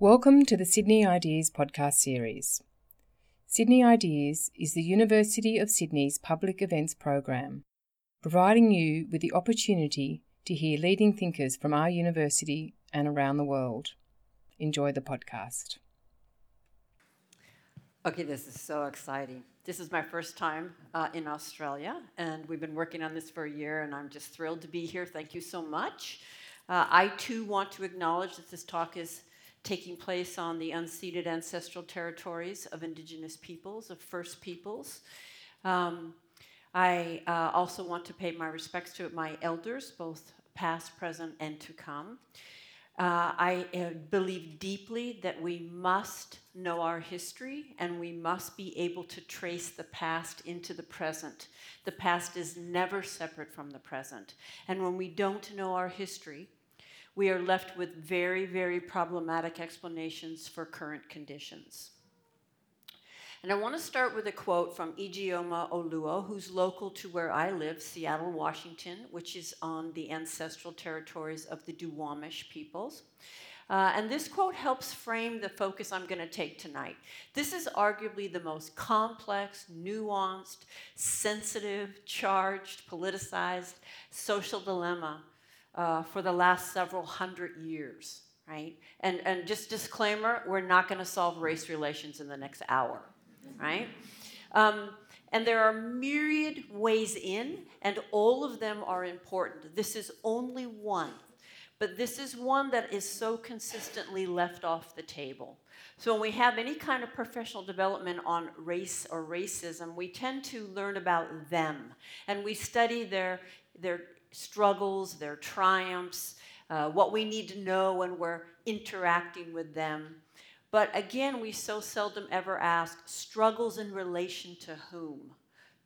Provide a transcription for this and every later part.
Welcome to the Sydney Ideas podcast series. Sydney Ideas is the University of Sydney's public events program, providing you with the opportunity to hear leading thinkers from our university and around the world. Enjoy the podcast. Okay, this is so exciting. This is my first time uh, in Australia, and we've been working on this for a year, and I'm just thrilled to be here. Thank you so much. Uh, I too want to acknowledge that this talk is taking place on the unceded ancestral territories of Indigenous peoples, of First Peoples. Um, I uh, also want to pay my respects to my elders, both past, present, and to come. Uh, I uh, believe deeply that we must know our history and we must be able to trace the past into the present. The past is never separate from the present. And when we don't know our history, we are left with very, very problematic explanations for current conditions. And I want to start with a quote from Ijeoma Oluo, who's local to where I live, Seattle, Washington, which is on the ancestral territories of the Duwamish peoples. Uh, and this quote helps frame the focus I'm going to take tonight. This is arguably the most complex, nuanced, sensitive, charged, politicized social dilemma uh, for the last several hundred years, right? And, and just disclaimer, we're not going to solve race relations in the next hour, right? Um, and there are myriad ways in, and all of them are important. This is only one, but this is one that is so consistently left off the table. So, when we have any kind of professional development on race or racism, we tend to learn about them and we study their, their struggles, their triumphs, uh, what we need to know when we're interacting with them. But again, we so seldom ever ask struggles in relation to whom?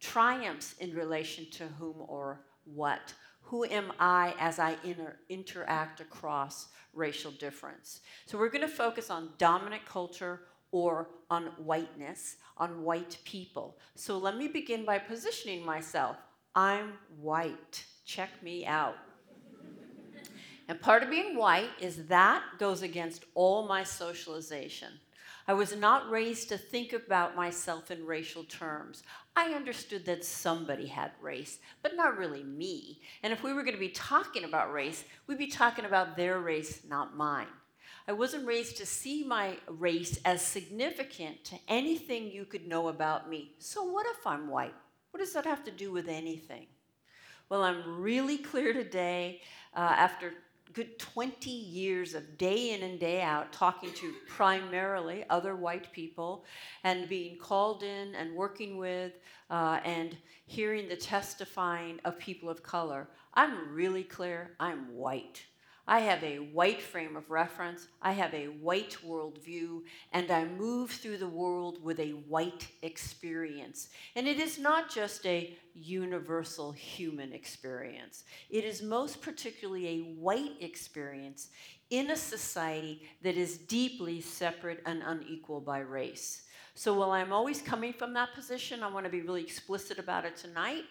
Triumphs in relation to whom or what? Who am I as I inter- interact across racial difference? So we're going to focus on dominant culture or on whiteness, on white people. So let me begin by positioning myself. I'm white check me out. and part of being white is that goes against all my socialization. I was not raised to think about myself in racial terms. I understood that somebody had race, but not really me. And if we were going to be talking about race, we'd be talking about their race, not mine. I wasn't raised to see my race as significant to anything you could know about me. So, what if I'm white? What does that have to do with anything? Well, I'm really clear today uh, after good 20 years of day in and day out talking to primarily other white people and being called in and working with uh, and hearing the testifying of people of color. I'm really clear I'm white. I have a white frame of reference, I have a white worldview, and I move through the world with a white experience. And it is not just a universal human experience, it is most particularly a white experience in a society that is deeply separate and unequal by race. So while I'm always coming from that position, I want to be really explicit about it tonight.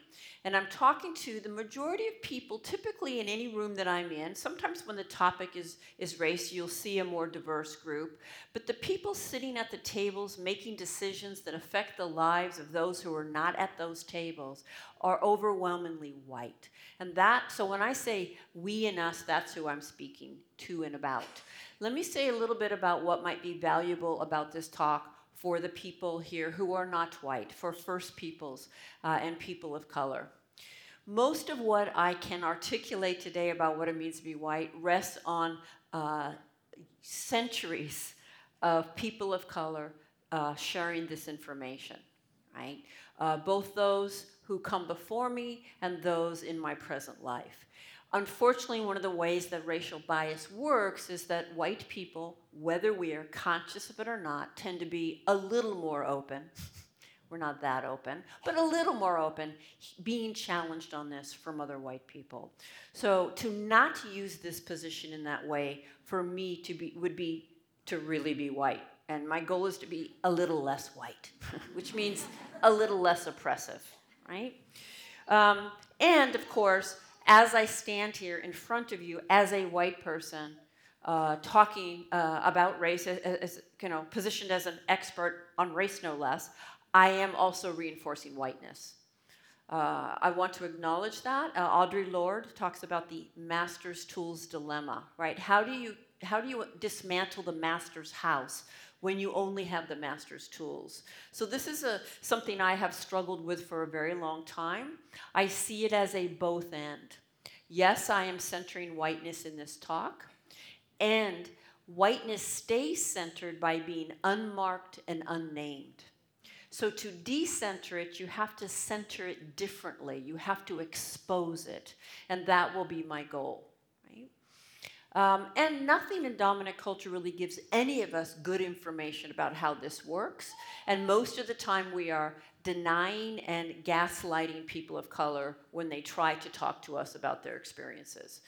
And I'm talking to the majority of people, typically in any room that I'm in. Sometimes when the topic is, is race, you'll see a more diverse group. But the people sitting at the tables making decisions that affect the lives of those who are not at those tables are overwhelmingly white. And that, so when I say we and us, that's who I'm speaking to and about. Let me say a little bit about what might be valuable about this talk for the people here who are not white, for First Peoples uh, and people of color. Most of what I can articulate today about what it means to be white rests on uh, centuries of people of color uh, sharing this information, right? Uh, both those who come before me and those in my present life. Unfortunately, one of the ways that racial bias works is that white people, whether we are conscious of it or not, tend to be a little more open. We're not that open, but a little more open, being challenged on this from other white people. So to not use this position in that way for me to be would be to really be white. And my goal is to be a little less white, which means a little less oppressive, right? Um, and of course, as I stand here in front of you as a white person, uh, talking uh, about race as, as, you know, positioned as an expert on race, no less, I am also reinforcing whiteness. Uh, I want to acknowledge that. Uh, Audre Lorde talks about the master's tools dilemma, right? How do you how do you dismantle the master's house when you only have the master's tools? So this is a something I have struggled with for a very long time. I see it as a both end. Yes, I am centering whiteness in this talk, and whiteness stays centered by being unmarked and unnamed. So to decenter it, you have to center it differently. You have to expose it. And that will be my goal. Um, and nothing in dominant culture really gives any of us good information about how this works. And most of the time, we are denying and gaslighting people of color when they try to talk to us about their experiences.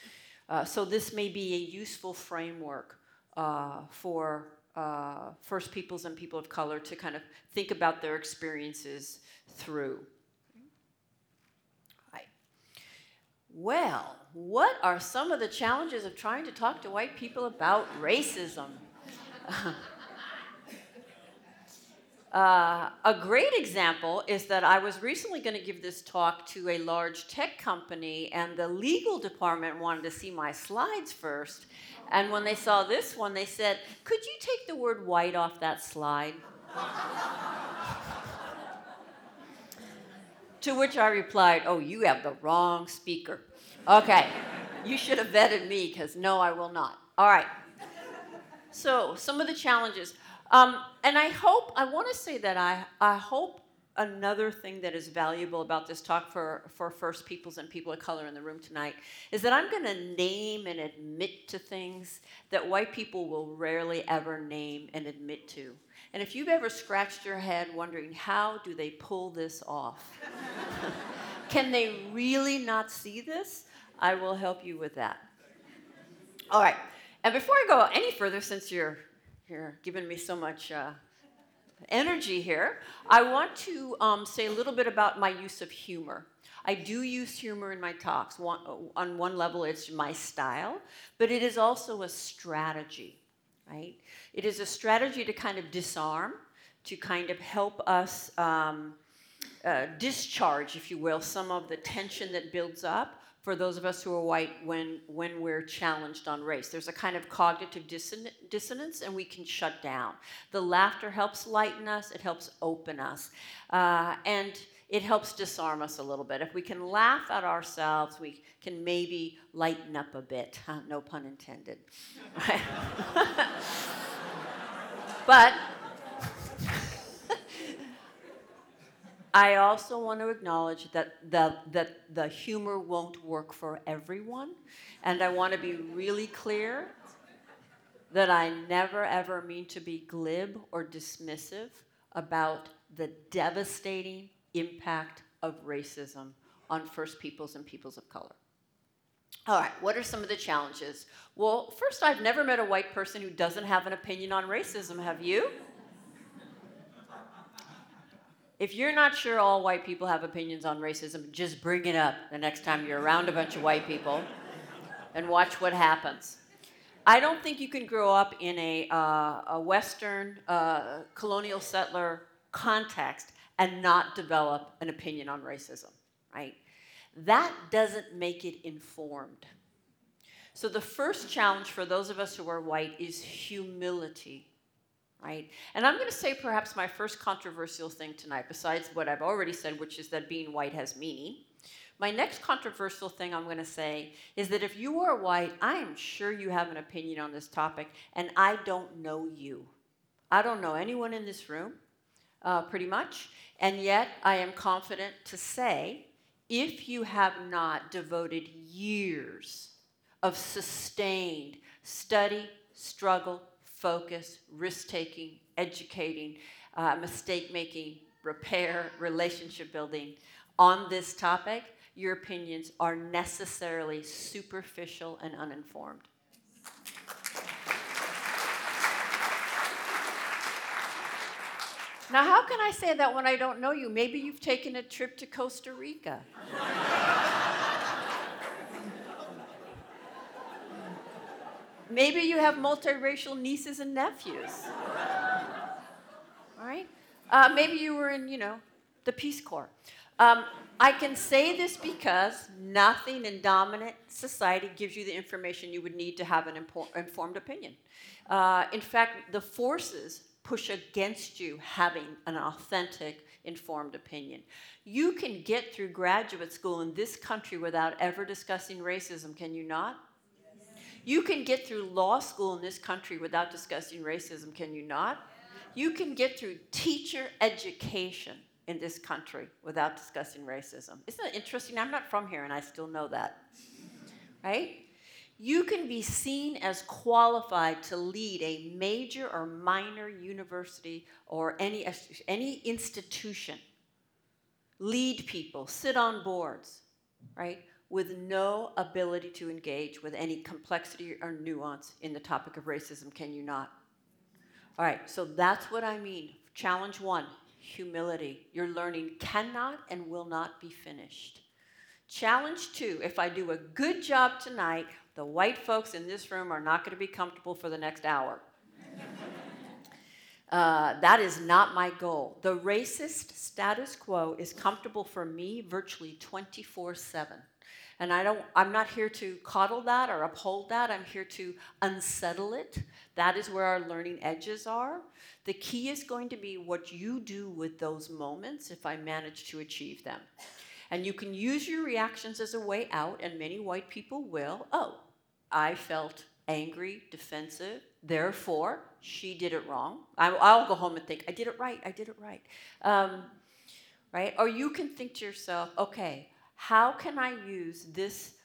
Uh, so, this may be a useful framework uh, for uh, First Peoples and people of color to kind of think about their experiences through. Right. Well, what are some of the challenges of trying to talk to white people about racism? Uh, a great example is that I was recently going to give this talk to a large tech company, and the legal department wanted to see my slides first. And when they saw this one, they said, Could you take the word white off that slide? to which I replied, Oh, you have the wrong speaker. Okay, you should have vetted me because no, I will not. All right. So, some of the challenges. Um, and I hope, I want to say that I, I hope another thing that is valuable about this talk for, for First Peoples and people of color in the room tonight is that I'm going to name and admit to things that white people will rarely ever name and admit to. And if you've ever scratched your head wondering how do they pull this off, can they really not see this? I will help you with that. All right. And before I go any further, since you're you're giving me so much uh, energy here, I want to um, say a little bit about my use of humor. I do use humor in my talks. One, on one level, it's my style, but it is also a strategy, right? It is a strategy to kind of disarm, to kind of help us um, uh, discharge, if you will, some of the tension that builds up for those of us who are white when, when we're challenged on race. There's a kind of cognitive disson- dissonance, and we can shut down. The laughter helps lighten us, it helps open us, uh, and it helps disarm us a little bit. If we can laugh at ourselves, we can maybe lighten up a bit. Huh? No pun intended. but I also want to acknowledge that the, that the humor won't work for everyone. And I want to be really clear that I never ever mean to be glib or dismissive about the devastating impact of racism on First Peoples and peoples of color. All right, what are some of the challenges? Well, first, I've never met a white person who doesn't have an opinion on racism. Have you? If you're not sure all white people have opinions on racism, just bring it up the next time you're around a bunch of white people and watch what happens. I don't think you can grow up in a, uh, a Western uh, colonial settler context and not develop an opinion on racism, right? That doesn't make it informed. So, the first challenge for those of us who are white is humility right? And I'm going to say perhaps my first controversial thing tonight, besides what I've already said, which is that being white has meaning. My next controversial thing I'm going to say is that if you are white, I am sure you have an opinion on this topic, and I don't know you. I don't know anyone in this room, uh, pretty much, and yet I am confident to say if you have not devoted years of sustained study, struggle, focus, risk taking, educating, uh, mistake making, repair, relationship building on this topic, your opinions are necessarily superficial and uninformed. Now, how can I say that when I don't know you? Maybe you've taken a trip to Costa Rica. Maybe you have multiracial nieces and nephews. All right? Uh, maybe you were in, you know, the Peace Corps. Um, I can say this because nothing in dominant society gives you the information you would need to have an informed opinion. Uh, in fact, the forces push against you having an authentic, informed opinion. You can get through graduate school in this country without ever discussing racism, can you not? You can get through law school in this country without discussing racism, can you not? You can get through teacher education in this country without discussing racism. Isn't that interesting? I'm not from here and I still know that. Right? You can be seen as qualified to lead a major or minor university or any, any institution. Lead people, sit on boards, right? With no ability to engage with any complexity or nuance in the topic of racism, can you not? All right, so that's what I mean. Challenge one humility. Your learning cannot and will not be finished. Challenge two if I do a good job tonight, the white folks in this room are not going to be comfortable for the next hour. Uh, that is not my goal. The racist status quo is comfortable for me virtually 24 7. And I don't, I'm not here to coddle that or uphold that. I'm here to unsettle it. That is where our learning edges are. The key is going to be what you do with those moments if I manage to achieve them. And you can use your reactions as a way out, and many white people will. Oh, I felt angry, defensive, therefore she did it wrong. I, will go home and think, I did it right, I did it right. Um, right? Or you can think to yourself, okay, how can I use this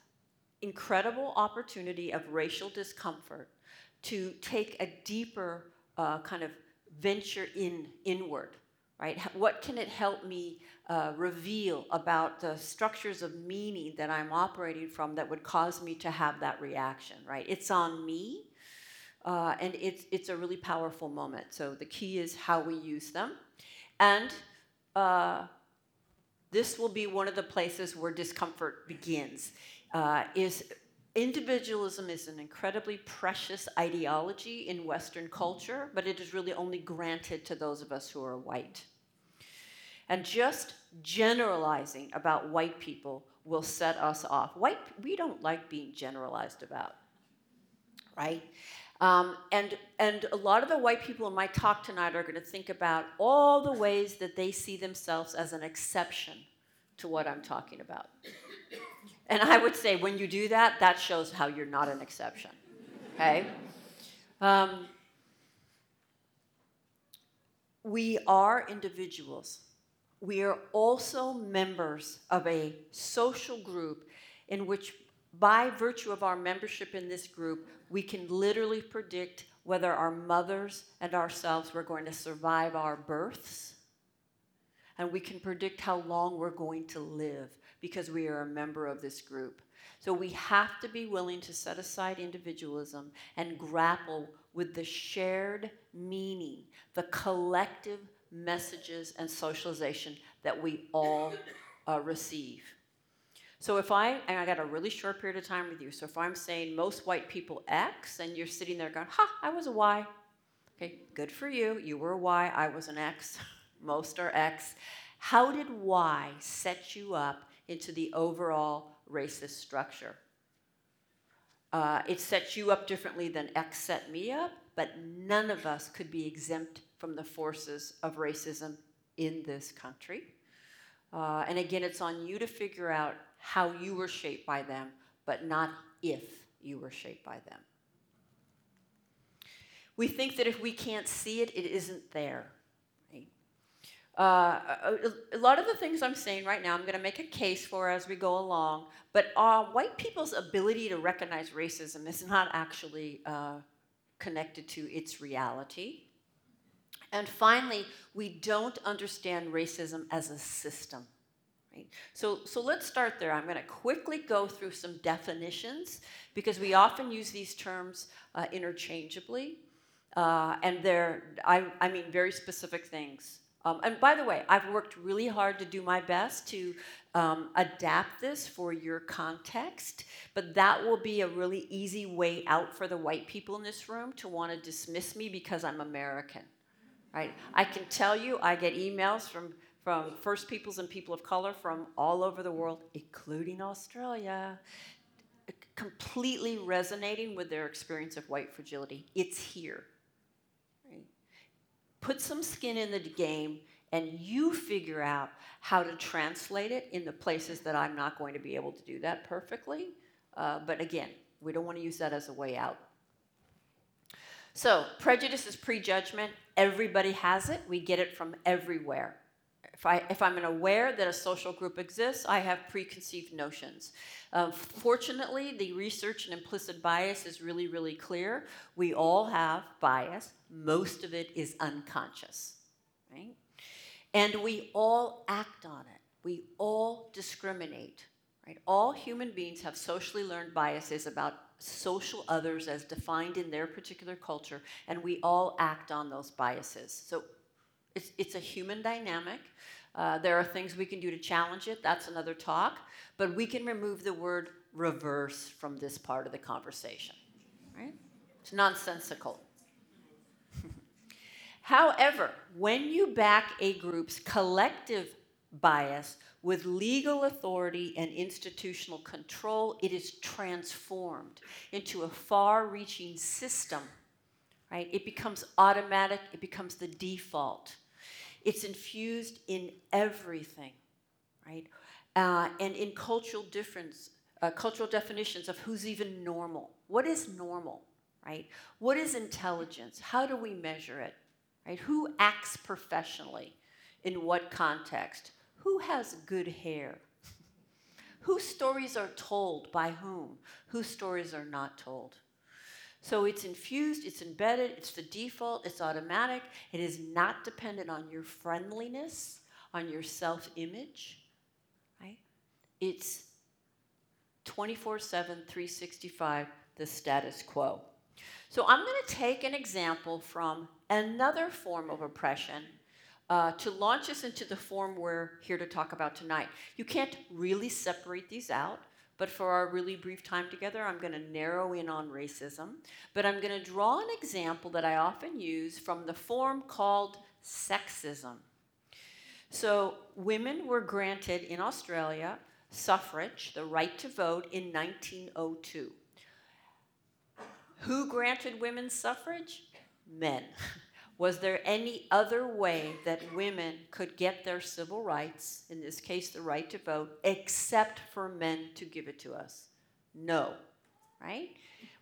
incredible opportunity of racial discomfort to take a deeper uh, kind of venture in inward, right? What can it help me uh, reveal about the structures of meaning that I'm operating from that would cause me to have that reaction, right? It's on me, uh, and it's, it's a really powerful moment. So the key is how we use them. And uh, this will be one of the places where discomfort begins, uh, is individualism is an incredibly precious ideology in Western culture, but it is really only granted to those of us who are white. And just generalizing about white people will set us off. White, we don't like being generalized about, right? Um, and, and a lot of the white people in my talk tonight are going to think about all the ways that they see themselves as an exception to what I'm talking about. And I would say when you do that, that shows how you're not an exception. Okay? Um, we are individuals we are also members of a social group in which, by virtue of our membership in this group, we can literally predict whether our mothers and ourselves were going to survive our births. And we can predict how long we're going to live because we are a member of this group. So we have to be willing to set aside individualism and grapple with the shared meaning, the collective messages, and socialization that we all uh, receive. So if I, and I got a really short period of time with you, so if I'm saying most white people X, and you're sitting there going, ha, I was a Y. Okay, good for you. You were a Y, I was an X. most are X. How did Y set you up into the overall racist structure? Uh, it sets you up differently than X set me up, but none of us could be exempt from the forces of racism in this country. Uh, and again, it's on you to figure out how you were shaped by them, but not if you were shaped by them. We think that if we can't see it, it isn't there. Right? Uh, a, a, lot of the things I'm saying right now, I'm going to make a case for as we go along, but uh, white people's ability to recognize racism is not actually uh, connected to its reality. And finally, we don't understand racism as a system. Right? So, so let's start there. I'm going to quickly go through some definitions because we often use these terms uh, interchangeably. Uh, and they're, I, I mean, very specific things. Um, and by the way, I've worked really hard to do my best to um, adapt this for your context, but that will be a really easy way out for the white people in this room to want to dismiss me because I'm American. Right? I can tell you, I get emails from from First Peoples and people of color from all over the world, including Australia, completely resonating with their experience of white fragility. It's here. Right? Put some skin in the game and you figure out how to translate it in the places that I'm not going to be able to do that perfectly. Uh, but again, we don't want to use that as a way out. So, prejudice is prejudgment. Everybody has it. We get it from everywhere. If, I, if I'm aware that a social group exists, I have preconceived notions. Uh, fortunately, the research and implicit bias is really, really clear. We all have bias. Most of it is unconscious, right? And we all act on it. We all discriminate, right? All human beings have socially learned biases about social others as defined in their particular culture, and we all act on those biases. So it's, it's a human dynamic. Uh, there are things we can do to challenge it. That's another talk. But we can remove the word reverse from this part of the conversation. Right? It's nonsensical. However, when you back a group's collective bias with legal authority and institutional control, it is transformed into a far reaching system. Right? It becomes automatic, it becomes the default. It's infused in everything, right? Uh, and in cultural difference, uh, cultural definitions of who's even normal. What is normal, right? What is intelligence? How do we measure it, right? Who acts professionally? In what context? Who has good hair? Whose stories are told by whom? Whose stories are not told? So it's infused, it's embedded, it's the default, it's automatic. It is not dependent on your friendliness, on your self image, right? It's 24 7, 365, the status quo. So I'm going to take an example from another form of oppression uh, to launch us into the form we're here to talk about tonight. You can't really separate these out. But for our really brief time together, I'm going to narrow in on racism. But I'm going to draw an example that I often use from the form called sexism. So, women were granted in Australia suffrage, the right to vote, in 1902. Who granted women suffrage? Men. Was there any other way that women could get their civil rights, in this case the right to vote, except for men to give it to us? No. Right?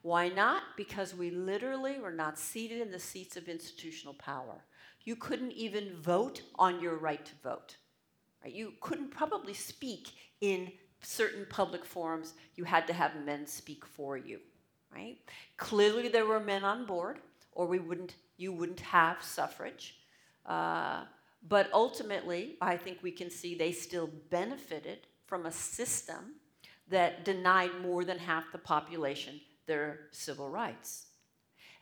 Why not? Because we literally were not seated in the seats of institutional power. You couldn't even vote on your right to vote. Right? You couldn't probably speak in certain public forums. You had to have men speak for you. Right? Clearly, there were men on board, or we wouldn't you wouldn't have suffrage. Uh, but ultimately, I think we can see they still benefited from a system that denied more than half the population their civil rights.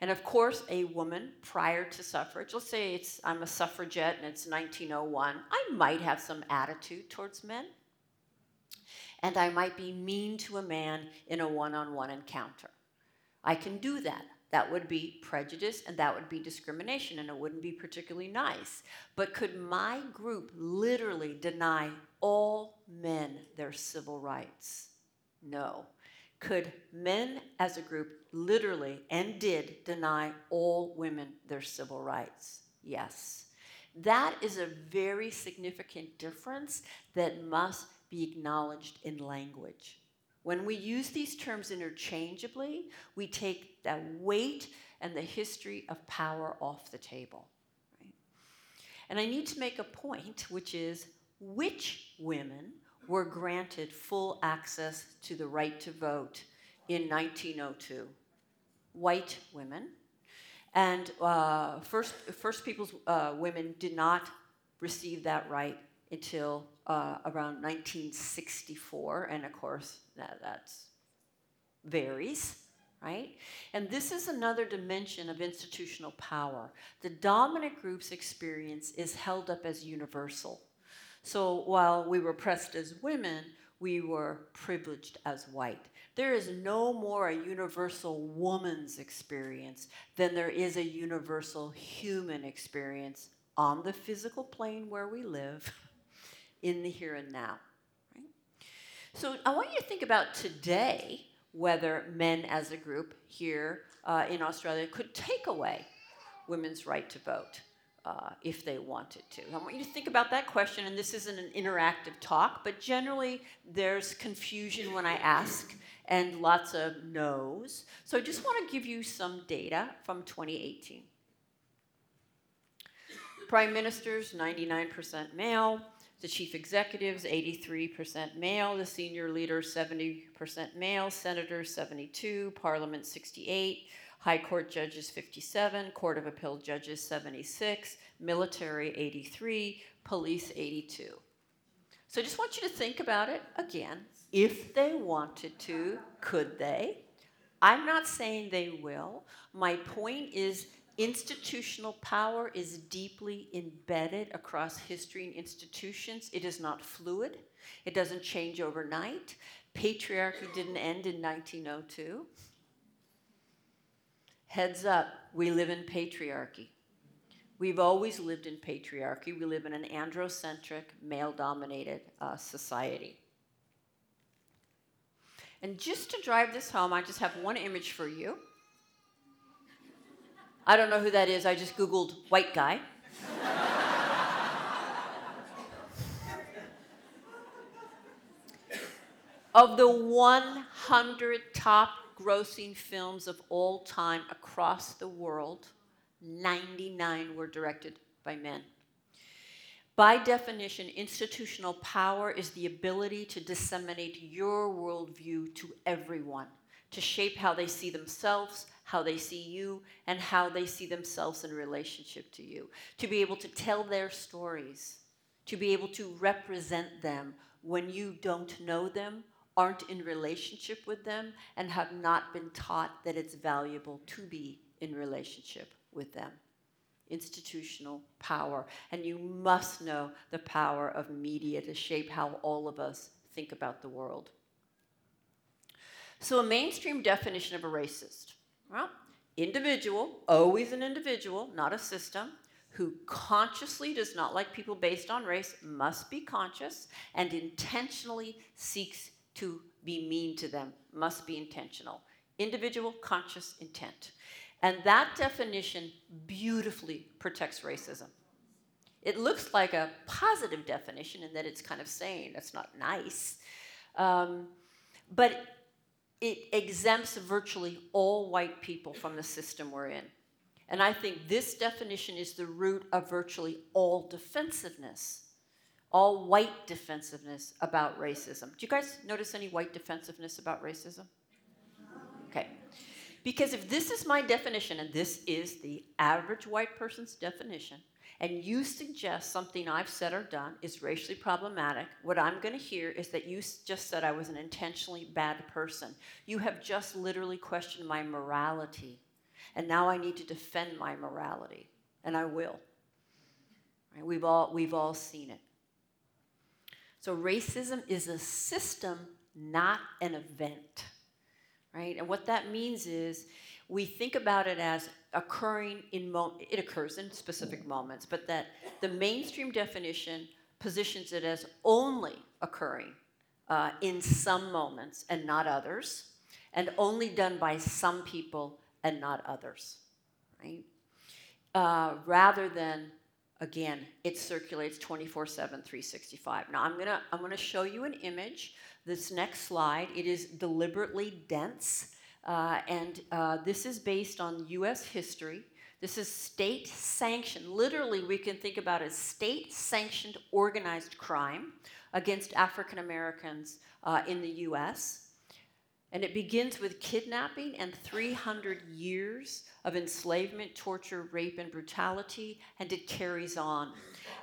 And of course, a woman prior to suffrage, let's say it's, I'm a suffragette and it's 1901, I might have some attitude towards men. And I might be mean to a man in a one on one encounter. I can do that that would be prejudice and that would be discrimination and it wouldn't be particularly nice. But could my group literally deny all men their civil rights? No. Could men as a group literally and did deny all women their civil rights? Yes. That is a very significant difference that must be acknowledged in language. When we use these terms interchangeably, we take the weight and the history of power off the table. Right? And I need to make a point, which is which women were granted full access to the right to vote in 1902? White women. And uh, first, first Peoples uh, women did not receive that right until uh, around 1964, and of course that that's varies, right? And this is another dimension of institutional power. The dominant group's experience is held up as universal. So while we were oppressed as women, we were privileged as white. There is no more a universal woman's experience than there is a universal human experience on the physical plane where we live, in the here and now. So I want you to think about today whether men as a group here uh, in Australia could take away women's right to vote. Uh, if they wanted to. I want you to think about that question, and this isn't an interactive talk, but generally there's confusion when I ask and lots of no's. So I just want to give you some data from 2018. Prime ministers, 99% male. The chief executives, 83% male. The senior leaders, 70% male. Senators, 72. Parliament, 68. High Court judges, 57. Court of Appeal judges, 76. Military, 83. Police, 82. So I just want you to think about it again. If they wanted to, could they? I'm not saying they will. My point is institutional power is deeply embedded across history and institutions. It is not fluid, it doesn't change overnight. Patriarchy didn't end in 1902. Heads up, we live in patriarchy. We've always lived in patriarchy. We live in an androcentric, male dominated uh, society. And just to drive this home, I just have one image for you. I don't know who that is. I just Googled white guy. of the 100 top grossing films of all time across the world, 99 were directed by men. By definition, institutional power is the ability to disseminate your worldview to everyone, to shape how they see themselves, how they see you, and how they see themselves in relationship to you. To be able to tell their stories, to be able to represent them when you don't know them, aren't in relationship with them, and have not been taught that it's valuable to be in relationship with them. Institutional power. And you must know the power of media to shape how all of us think about the world. So, a mainstream definition of a racist well, individual, always an individual, not a system, who consciously does not like people based on race, must be conscious, and intentionally seeks to be mean to them, must be intentional. Individual, conscious intent. And that definition beautifully protects racism. It looks like a positive definition in that it's kind of saying that's not nice. Um, but it exempts virtually all white people from the system we're in. And I think this definition is the root of virtually all defensiveness, all white defensiveness about racism. Do you guys notice any white defensiveness about racism? Okay. Because if this is my definition, and this is the average white person's definition, and you suggest something I've said or done is racially problematic, what I'm going to hear is that you just said I was an intentionally bad person. You have just literally questioned my morality. And now I need to defend my morality. And I will. Right? We've, all, we've all seen it. So racism is a system, not an event. Right? And what that means is we think about it as occurring in mo- it occurs in specific moments, but that the mainstream definition positions it as only occurring uh, in some moments and not others, and only done by some people and not others, right? Uh, rather than again, it circulates 24 7, 365. Now, I'm gonna, I'm gonna show you an image. This next slide, it is deliberately dense. Uh, and uh, this is based on US history. This is state sanctioned. Literally, we can think about it as state sanctioned organized crime against African Americans uh, in the US. And it begins with kidnapping and 300 years of enslavement, torture, rape, and brutality, and it carries on.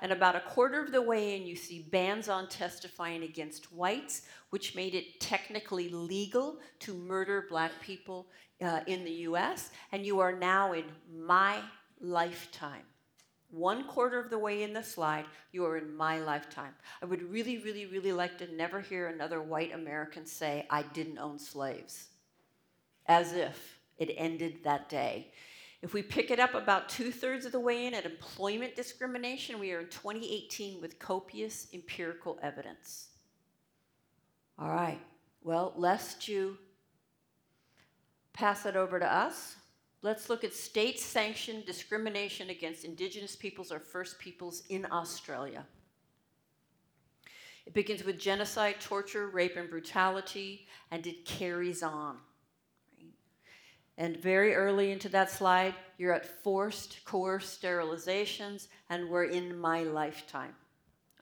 And about a quarter of the way in, you see bans on testifying against whites, which made it technically legal to murder black people uh, in the US, and you are now in my lifetime. One quarter of the way in the slide, you are in my lifetime. I would really, really, really like to never hear another white American say, I didn't own slaves, as if it ended that day. If we pick it up about two thirds of the way in at employment discrimination, we are in 2018 with copious empirical evidence. All right, well, lest you pass it over to us, let's look at state sanctioned discrimination against Indigenous peoples or First Peoples in Australia. It begins with genocide, torture, rape, and brutality, and it carries on. And very early into that slide, you're at forced, coerced sterilizations, and we're in my lifetime.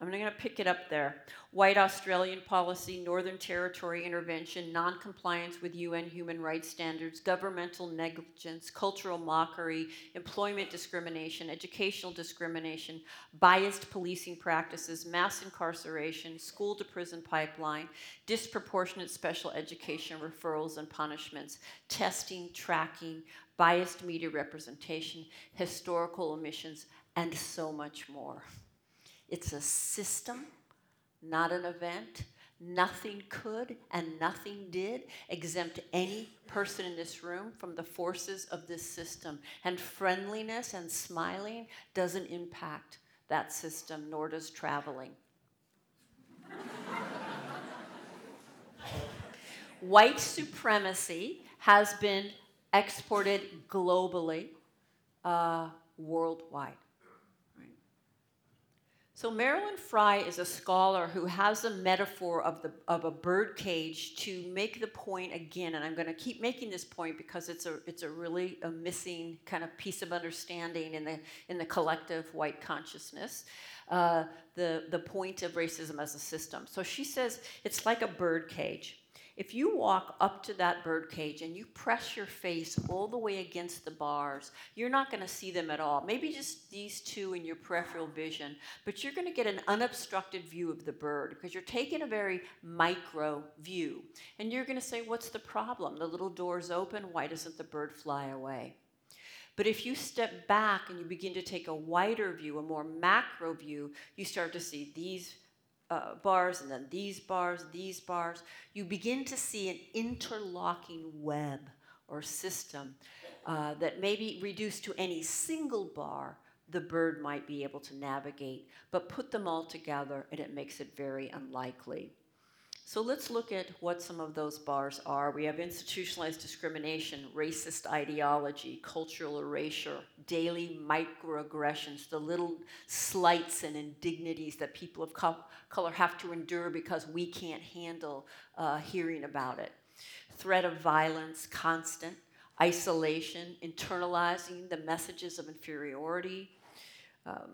I'm going to pick it up there. White Australian policy, Northern Territory intervention, non-compliance with UN human rights standards, governmental negligence, cultural mockery, employment discrimination, educational discrimination, biased policing practices, mass incarceration, school to prison pipeline, disproportionate special education referrals and punishments, testing, tracking, biased media representation, historical omissions, and so much more. It's a system, not an event. Nothing could and nothing did exempt any person in this room from the forces of this system. And friendliness and smiling doesn't impact that system, nor does traveling. White supremacy has been exported globally, uh, worldwide. So Marilyn Frye is a scholar who has a metaphor of, the, of a bird cage to make the point again, and I'm going to keep making this point because it's a, it's a really a missing kind of piece of understanding in the, in the collective white consciousness, uh, the, the point of racism as a system. So she says it's like a bird cage. If you walk up to that bird cage and you press your face all the way against the bars, you're not going to see them at all. Maybe just these two in your peripheral vision, but you're going to get an unobstructed view of the bird because you're taking a very micro view. And you're going to say, What's the problem? The little door's open. Why doesn't the bird fly away? But if you step back and you begin to take a wider view, a more macro view, you start to see these uh, bars and then these bars, these bars, you begin to see an interlocking web or system uh, that may be reduced to any single bar the bird might be able to navigate, but put them all together and it makes it very unlikely. So let's look at what some of those bars are. We have institutionalized discrimination, racist ideology, cultural erasure, daily microaggressions, the little slights and indignities that people of color have to endure because we can't handle uh, hearing about it. Threat of violence, constant, isolation, internalizing the messages of inferiority, um,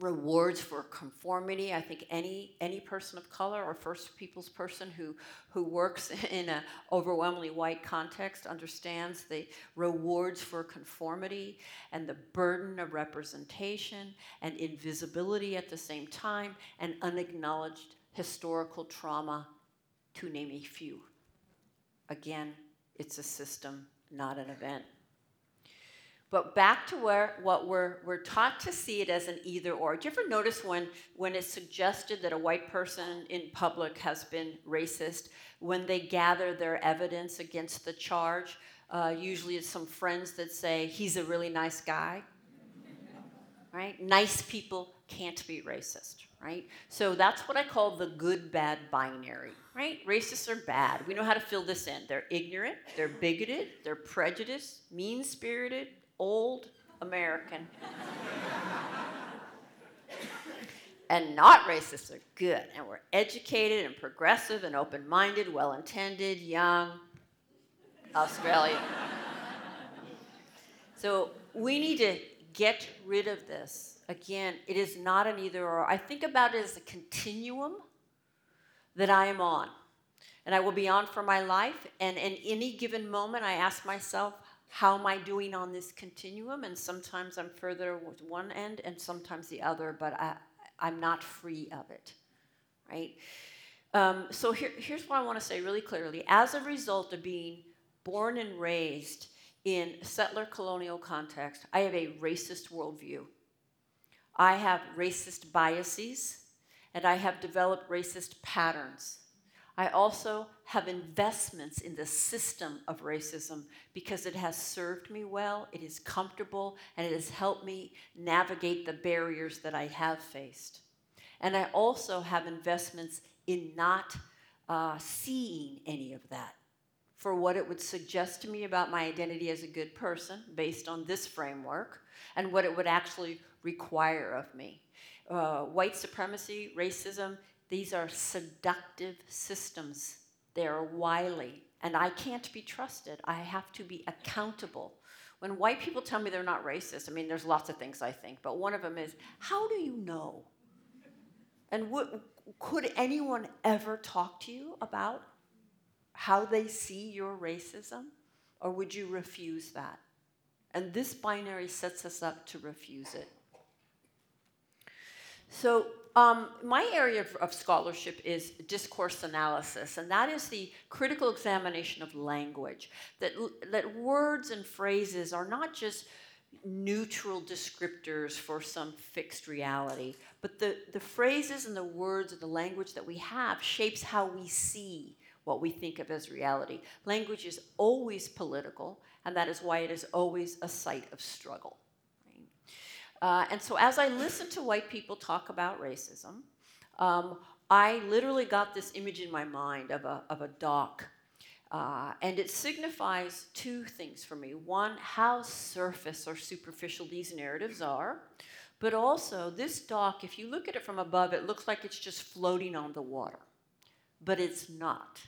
rewards for conformity. I think any any person of color or First Peoples person who who works in an overwhelmingly white context understands the rewards for conformity and the burden of representation and invisibility at the same time and unacknowledged historical trauma, to name a few. Again, it's a system, not an event. But back to where what we're we're taught to see it as an either or. Do you ever notice when when it's suggested that a white person in public has been racist, when they gather their evidence against the charge, uh, usually it's some friends that say he's a really nice guy. right? Nice people can't be racist, right? So that's what I call the good bad binary, right? Racists are bad. We know how to fill this in. They're ignorant, they're bigoted, they're prejudiced, mean spirited, old American. and not racist are good. And we're educated and progressive and open minded, well intended, young, Australian. so we need to get rid of this. Again, it is not an either or. I think about it as a continuum that I am on. And I will be on for my life. And in any given moment, I ask myself, how am I doing on this continuum? And sometimes I'm further with one end and sometimes the other, but I, I'm not free of it, right? Um, so here, here's what I want to say really clearly. As a result of being born and raised in settler colonial context, I have a racist worldview. I have racist biases, and I have developed racist patterns. I also have investments in the system of racism because it has served me well, it is comfortable, and it has helped me navigate the barriers that I have faced. And I also have investments in not uh, seeing any of that for what it would suggest to me about my identity as a good person based on this framework and what it would actually require of me. Uh, white supremacy, racism, these are seductive systems. They are wily, and I can't be trusted. I have to be accountable. When white people tell me they're not racist, I mean, there's lots of things I think, but one of them is, how do you know? And what, could anyone ever talk to you about how they see your racism? Or would you refuse that? And this binary sets us up to refuse it. So, um, my area of, of, scholarship is discourse analysis, and that is the critical examination of language. That, that words and phrases are not just neutral descriptors for some fixed reality, but the, the phrases and the words and the language that we have shapes how we see what we think of as reality. Language is always political, and that is why it is always a site of struggle. Uh, and so, as I listen to white people talk about racism, um, I literally got this image in my mind of a, of a dock. Uh, and it signifies two things for me. One, how surface or superficial these narratives are. But also, this dock, if you look at it from above, it looks like it's just floating on the water. But it's not.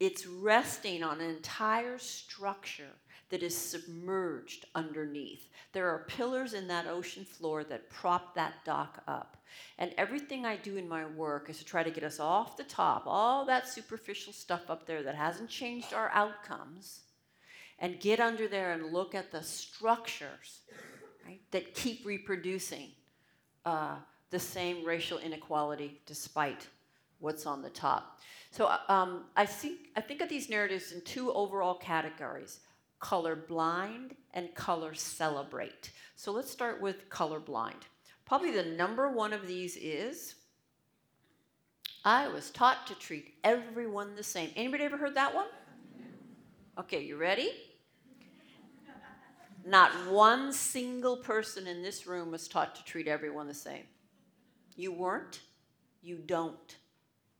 It's resting on an entire structure that is submerged underneath. There are pillars in that ocean floor that prop that dock up. And everything I do in my work is to try to get us off the top, all that superficial stuff up there that hasn't changed our outcomes, and get under there and look at the structures right, that keep reproducing uh, the same racial inequality despite what's on the top. So uh, um, I, think, I think of these narratives in two overall categories color blind and color celebrate. So let's start with color blind. Probably the number one of these is I was taught to treat everyone the same. Anybody ever heard that one? Okay, you ready? Not one single person in this room was taught to treat everyone the same. You weren't, you don't,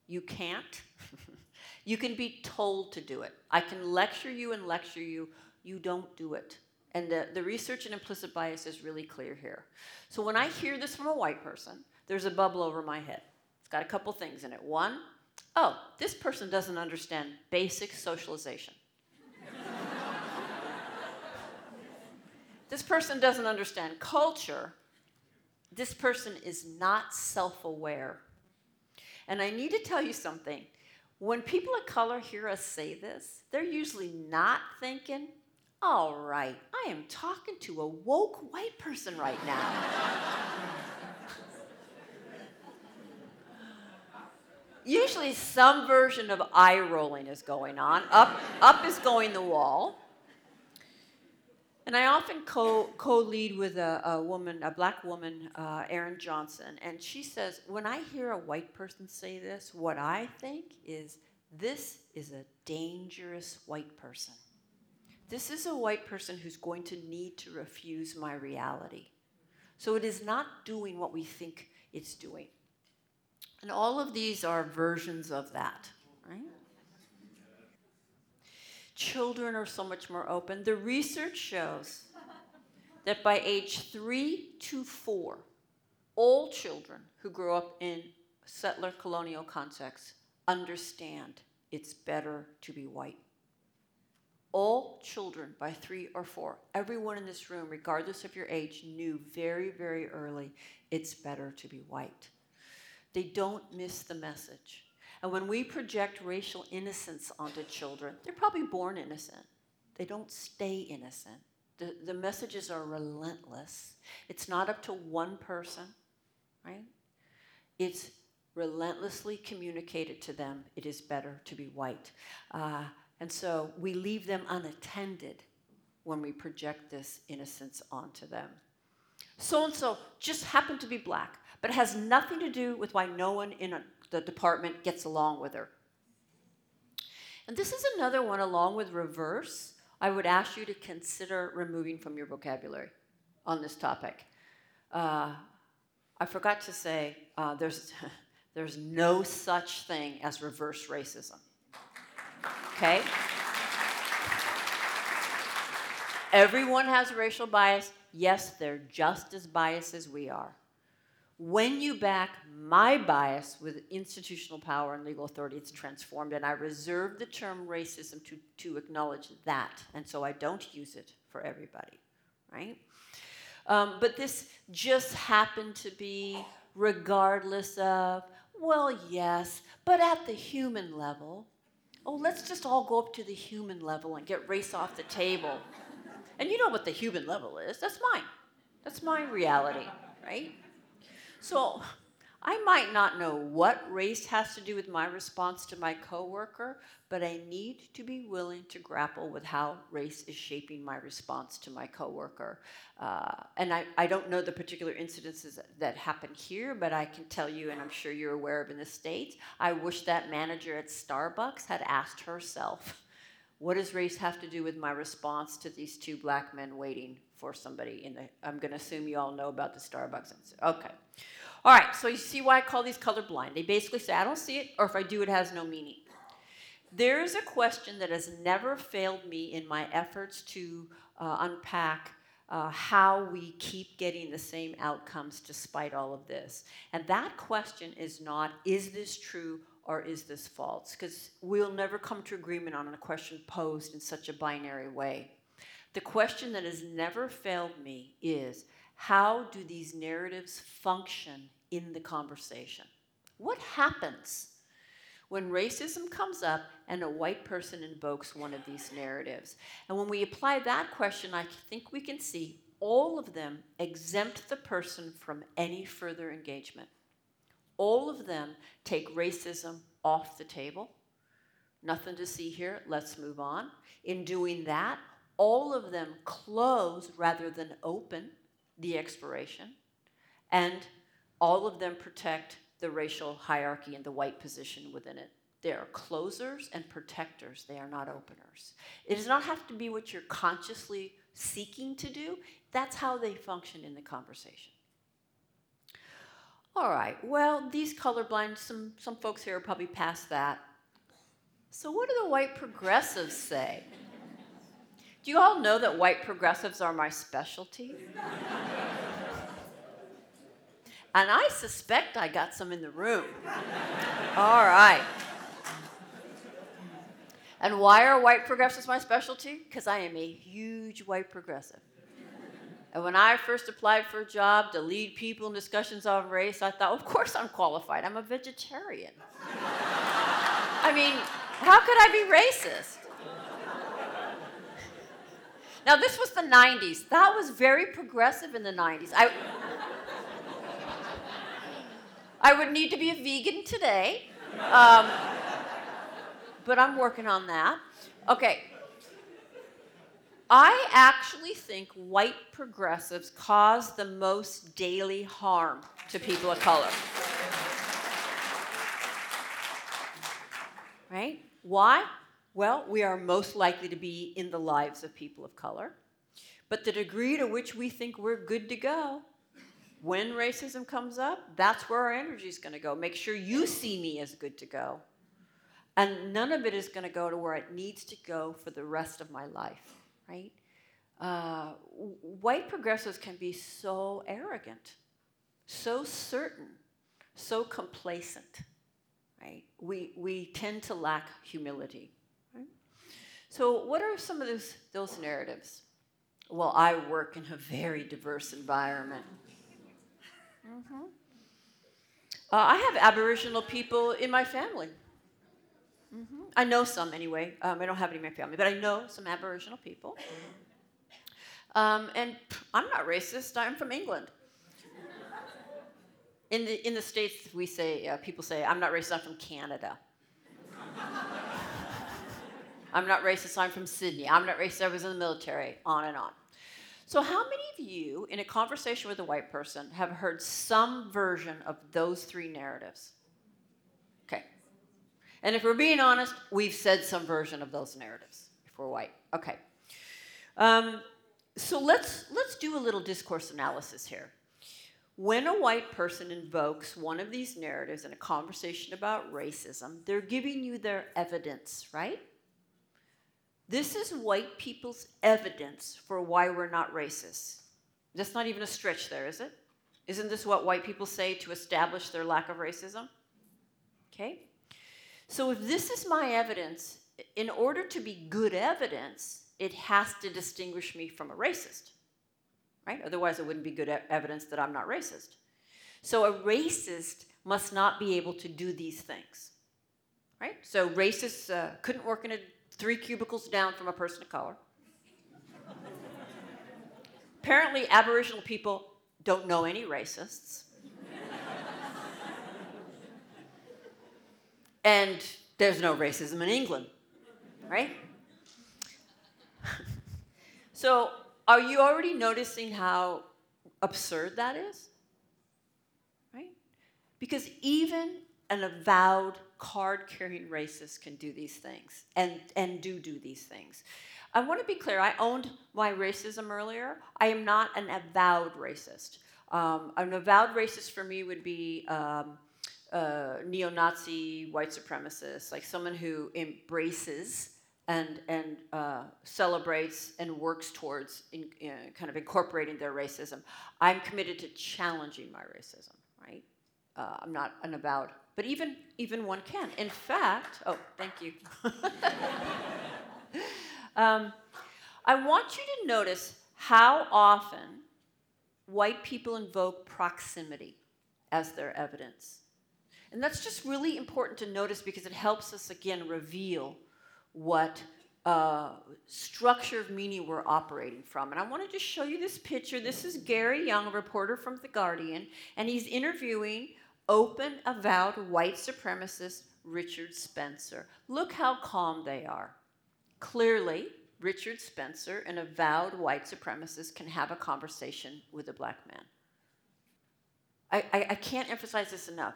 you can't. you can be told to do it. I can lecture you and lecture you, you don't do it. And the, the research in implicit bias is really clear here. So when I hear this from a white person, there's a bubble over my head. It's got a couple things in it. One, oh, this person doesn't understand basic socialization. this person doesn't understand culture. This person is not self aware. And I need to tell you something. When people of color hear us say this, they're usually not thinking, all right, I am talking to a woke white person right now. usually some version of eye rolling is going on. Up, up is going the wall. And I often co lead with a, a, woman, a black woman, uh, Erin Johnson, and she says, When I hear a white person say this, what I think is this is a dangerous white person. This is a white person who's going to need to refuse my reality. So it is not doing what we think it's doing. And all of these are versions of that, right? Children are so much more open. The research shows that by age three to four, all children who grow up in settler colonial contexts understand it's better to be white. All children by three or four, everyone in this room, regardless of your age, knew very, very early it's better to be white. They don't miss the message. And when we project racial innocence onto children, they're probably born innocent. They don't stay innocent. The, the messages are relentless. It's not up to one person, right? It's relentlessly communicated to them it is better to be white. Uh, And so we leave them unattended when we project this innocence onto them. So and so just happened to be black, but it has nothing to do with why no one in a, the department gets along with her. And this is another one, along with reverse, I would ask you to consider removing from your vocabulary on this topic. Uh, I forgot to say uh, there's, there's no such thing as reverse racism. Okay? Everyone has racial bias. Yes, they're just as biased as we are. When you back my bias with institutional power and legal authority, it's transformed. And I reserve the term racism to, to acknowledge that. And so I don't use it for everybody, right? Um, but this just happened to be regardless of, well, yes, but at the human level. Oh, let's just all go up to the human level and get race off the table. And you know what the human level is. That's mine. That's my reality, right? So I might not know what race has to do with my response to my coworker, but I need to be willing to grapple with how race is shaping my response to my coworker. Uh, and I, I don't know the particular incidences that, happen here, but I can tell you, and I'm sure you're aware of in the States, I wish that manager at Starbucks had asked herself, what does race have to do with my response to these two black men waiting for somebody in the, I'm going to assume you all know about the Starbucks. Okay. All right, so you see why I call these colorblind. They basically say, I don't see it, or if I do, it has no meaning. There is a question that has never failed me in my efforts to uh, unpack uh, how we keep getting the same outcomes despite all of this. And that question is not, is this true or is this false? Because we'll never come to agreement on a question posed in such a binary way. The question that has never failed me is, how do these narratives function in the conversation? What happens when racism comes up and a white person invokes one of these narratives? And when we apply that question, I think we can see all of them exempt the person from any further engagement. All of them take racism off the table. Nothing to see here, let's move on. In doing that, all of them close rather than open the expiration, and all of them protect the racial hierarchy and the white position within it. They are closers and protectors, they are not openers. It does not have to be what you're consciously seeking to do, that's how they function in the conversation. All right, well, these colorblind, some, some folks here are probably past that. So, what do the white progressives say? Do you all know that white progressives are my specialty? and I suspect I got some in the room. All right. And why are white progressives my specialty? Because I am a huge white progressive. And when I first applied for a job to lead people in discussions on race, I thought, of course I'm qualified. I'm a vegetarian. I mean, how could I be racist? Now, this was the 90s. That was very progressive in the 90s. I, I would need to be a vegan today, um, but I'm working on that. Okay. I actually think white progressives cause the most daily harm to people of color. Right? Why? Well, we are most likely to be in the lives of people of color. But the degree to which we think we're good to go, when racism comes up, that's where our energy is going to go. Make sure you see me as good to go. And none of it is going to go to where it needs to go for the rest of my life, right? Uh, white progressives can be so arrogant, so certain, so complacent, right? We, we tend to lack humility. So, what are some of those, those narratives? Well, I work in a very diverse environment. Mm-hmm. Uh, I have Aboriginal people in my family. Mm-hmm. I know some anyway. Um, I don't have any in my family, but I know some Aboriginal people. Um, and I'm not racist. I'm from England. In the in the states, we say uh, people say I'm not racist. I'm from Canada. I'm not racist, I'm from Sydney. I'm not racist, I was in the military, on and on. So, how many of you, in a conversation with a white person, have heard some version of those three narratives? Okay. And if we're being honest, we've said some version of those narratives if we're white. Okay. Um, so let's let's do a little discourse analysis here. When a white person invokes one of these narratives in a conversation about racism, they're giving you their evidence, right? This is white people's evidence for why we're not racist. That's not even a stretch there, is it? Isn't this what white people say to establish their lack of racism? Okay? So if this is my evidence, in order to be good evidence, it has to distinguish me from a racist. Right? Otherwise, it wouldn't be good evidence that I'm not racist. So a racist must not be able to do these things. Right? So racists uh, couldn't work in a three cubicles down from a person of color. Apparently, Aboriginal people don't know any racists. and there's no racism in England, right? so, are you already noticing how absurd that is? Right? Because even an avowed card carrying racist can do these things and, and do do these things. I want to be clear, I owned my racism earlier. I am not an avowed racist. Um, an avowed racist for me would be um, neo Nazi white supremacist, like someone who embraces and, and uh, celebrates and works towards in, uh, kind of incorporating their racism. I'm committed to challenging my racism, right? Uh, I'm not an avowed but even, even one can. In fact, oh, thank you. um, I want you to notice how often white people invoke proximity as their evidence. And that's just really important to notice because it helps us, again, reveal what uh, structure of meaning we're operating from. And I wanted to show you this picture. This is Gary Younge, a reporter from The Guardian, and he's interviewing open, avowed white supremacist Richard Spencer. Look how calm they are. Clearly, Richard Spencer, an avowed white supremacist, can have a conversation with a black man. I, I, I, can't emphasize this enough.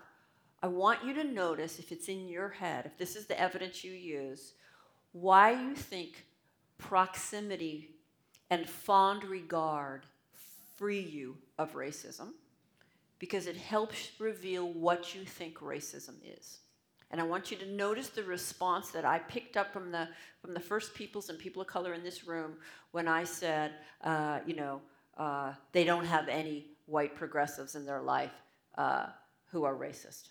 I want you to notice, if it's in your head, if this is the evidence you use, why you think proximity and fond regard free you of racism because it helps reveal what you think racism is. And I want you to notice the response that I picked up from the, from the first peoples and people of color in this room when I said, uh, you know, uh, they don't have any white progressives in their life uh, who are racist.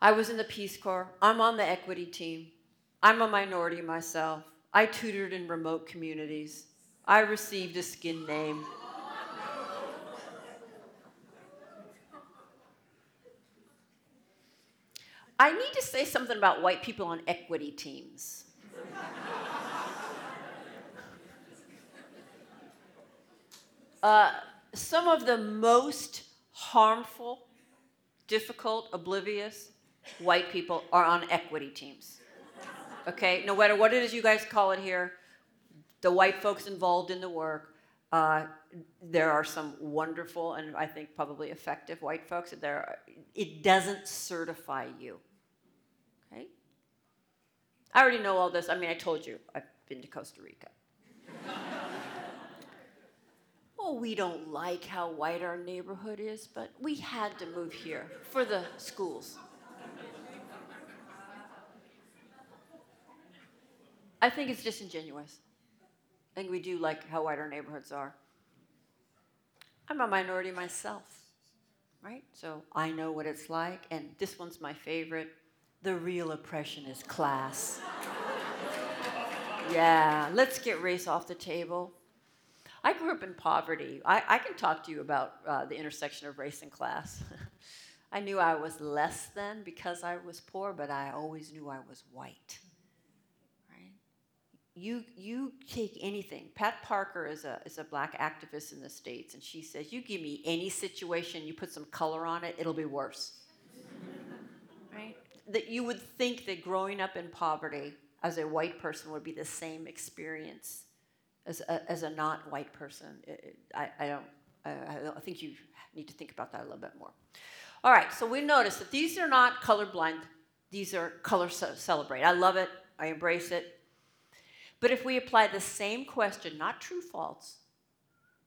I was in the Peace Corps. I'm on the equity team. I'm a minority myself. I tutored in remote communities. I received a skin name. I need to say something about white people on equity teams. uh, some of the most harmful, difficult, oblivious white people are on equity teams. Okay, no matter what it is you guys call it here, the white folks involved in the work, uh, there are some wonderful and I think probably effective white folks. There, it doesn't certify you. I already know all this. I mean, I told you, I've been to Costa Rica. well, we don't like how white our neighborhood is, but we had to move here for the schools. I think it's disingenuous. I think we do like how white our neighborhoods are. I'm a minority myself, right? So I know what it's like, and this one's my favorite. The real oppression is class. yeah, let's get race off the table. I grew up in poverty. I, I can talk to you about uh, the intersection of race and class. I knew I was less than because I was poor, but I always knew I was white. Right? You, you take anything. Pat Parker is a, is a black activist in the States, and she says, You give me any situation, you put some color on it, it'll be worse that you would think that growing up in poverty as a white person would be the same experience as a, as a not white person. I, I, don't, I think you need to think about that a little bit more. All right, so we notice that these are not colorblind, these are color celebrate. I love it, I embrace it. But if we apply the same question, not true false,